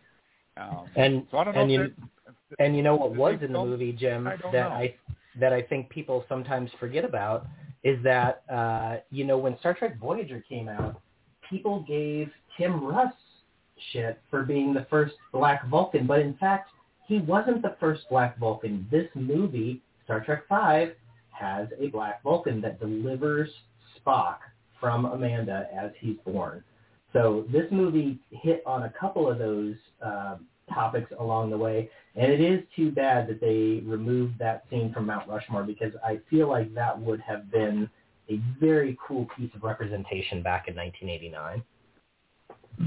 Um, And so I don't know and you they- and you know what was in the movie, Jim, I that know. I that I think people sometimes forget about is that uh, you know when Star Trek Voyager came out, people gave Tim Russ shit for being the first Black Vulcan, but in fact he wasn't the first Black Vulcan. This movie, Star Trek Five, has a Black Vulcan that delivers Spock from Amanda as he's born. So this movie hit on a couple of those uh, topics along the way, and it is too bad that they removed that scene from Mount Rushmore because I feel like that would have been a very cool piece of representation back in 1989.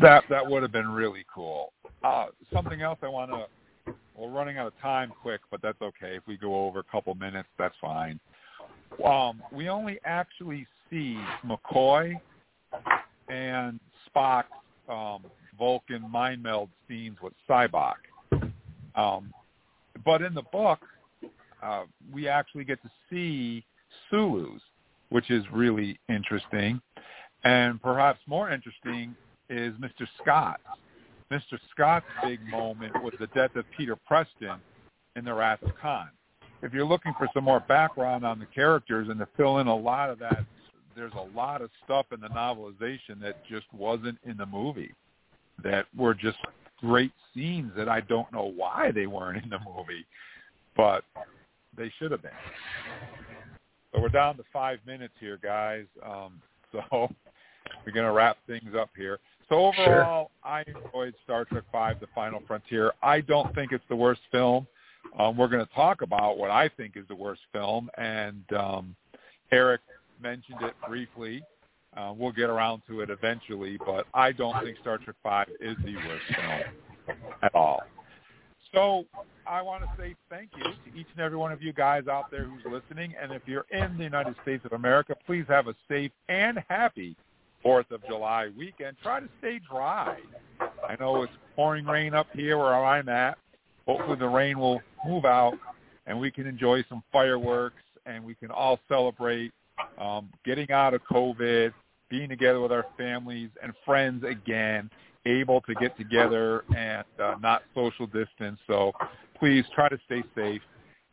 That that would have been really cool. Uh, something else I want to. We're running out of time quick, but that's okay. If we go over a couple minutes, that's fine. Um, we only actually see McCoy and Spock um, Vulcan mind meld scenes with Sybok. Um, but in the book, uh, we actually get to see Sulu's, which is really interesting. And perhaps more interesting is Mr. Scott. Mr. Scott's big moment was the death of Peter Preston in The Wrath of Khan. If you're looking for some more background on the characters and to fill in a lot of that, there's a lot of stuff in the novelization that just wasn't in the movie that were just great scenes that I don't know why they weren't in the movie, but they should have been. So we're down to five minutes here, guys. Um, so we're going to wrap things up here. So overall, I enjoyed Star Trek Five: The Final Frontier. I don't think it's the worst film. Um, we're going to talk about what I think is the worst film, and um, Eric mentioned it briefly. Uh, we'll get around to it eventually, but I don't think Star Trek Five is the worst film at all. So I want to say thank you to each and every one of you guys out there who's listening. And if you're in the United States of America, please have a safe and happy Fourth of July weekend. Try to stay dry. I know it's pouring rain up here where I'm at. Hopefully the rain will move out and we can enjoy some fireworks and we can all celebrate um, getting out of COVID, being together with our families and friends again, able to get together and uh, not social distance. So please try to stay safe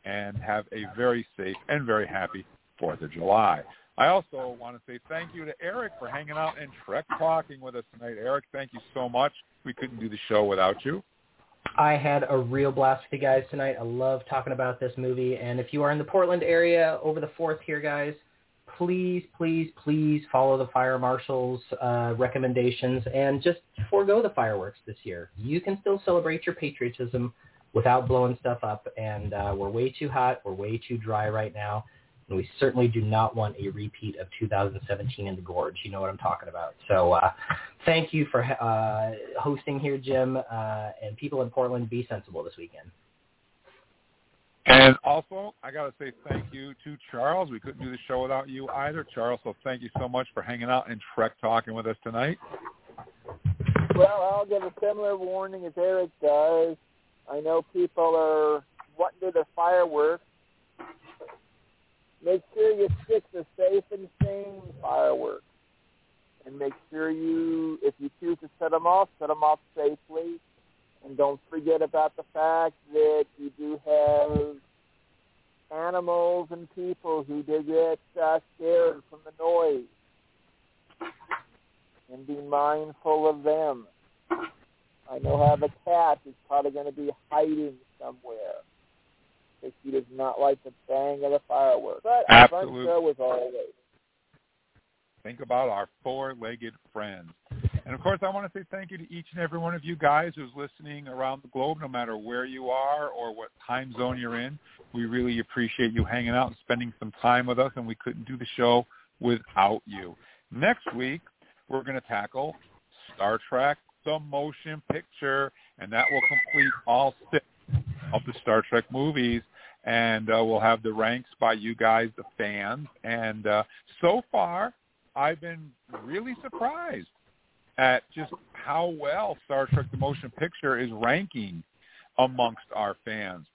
and have a very safe and very happy 4th of July. I also want to say thank you to Eric for hanging out and Trek talking with us tonight. Eric, thank you so much. We couldn't do the show without you. I had a real blast with you guys tonight. I love talking about this movie. And if you are in the Portland area over the 4th here, guys, please, please, please follow the fire marshal's uh, recommendations and just forego the fireworks this year. You can still celebrate your patriotism without blowing stuff up. And uh, we're way too hot. We're way too dry right now. And we certainly do not want a repeat of 2017 in the gorge. You know what I'm talking about. So uh, thank you for uh, hosting here, Jim. Uh, and people in Portland, be sensible this weekend. And also, I got to say thank you to Charles. We couldn't do the show without you either, Charles. So thank you so much for hanging out and Trek talking with us tonight. Well, I'll give a similar warning as Eric does. I know people are wanting to do the fireworks. Make sure you stick to safe and sane fireworks. And make sure you, if you choose to set them off, set them off safely. And don't forget about the fact that you do have animals and people who do get uh, scared from the noise. And be mindful of them. I know I have a cat who's probably going to be hiding somewhere because she does not like the bang of the fireworks. But a fun Absolutely. show as always. Think about our four-legged friends. And of course, I want to say thank you to each and every one of you guys who's listening around the globe, no matter where you are or what time zone you're in. We really appreciate you hanging out and spending some time with us, and we couldn't do the show without you. Next week, we're going to tackle Star Trek, the motion picture, and that will complete all six of the Star Trek movies. and uh, we'll have the ranks by you guys, the fans. And uh, so far, I've been really surprised at just how well Star Trek: The Motion Picture is ranking amongst our fans.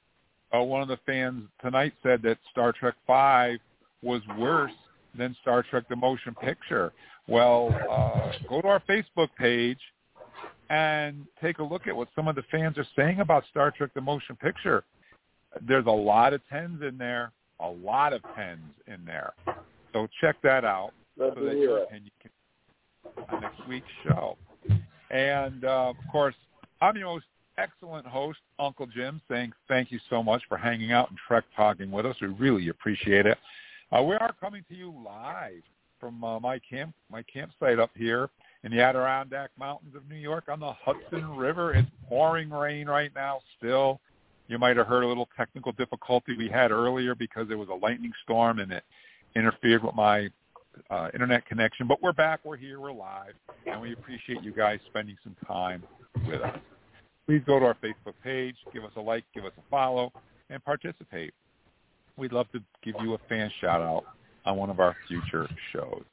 Uh, one of the fans tonight said that Star Trek Five was worse than Star Trek: The Motion Picture. Well, uh, go to our Facebook page and take a look at what some of the fans are saying about Star Trek: The Motion Picture. There's a lot of tens in there, a lot of tens in there. So check that out so that your opinion next week's show. And uh, of course, I'm your most excellent host, Uncle Jim, saying thank you so much for hanging out and Trek talking with us. We really appreciate it. Uh, we are coming to you live from uh, my camp, my campsite up here in the Adirondack Mountains of New York on the Hudson River. It's pouring rain right now still. You might have heard a little technical difficulty we had earlier because there was a lightning storm and it interfered with my uh, internet connection. But we're back. We're here. We're live. And we appreciate you guys spending some time with us. Please go to our Facebook page, give us a like, give us a follow, and participate. We'd love to give you a fan shout out on one of our future shows.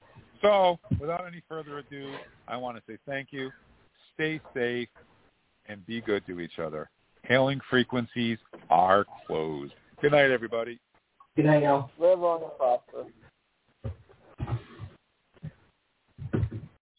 So without any further ado, I want to say thank you. Stay safe and be good to each other. Hailing frequencies are closed. Good night, everybody. Good night, y'all. Live long and prosper.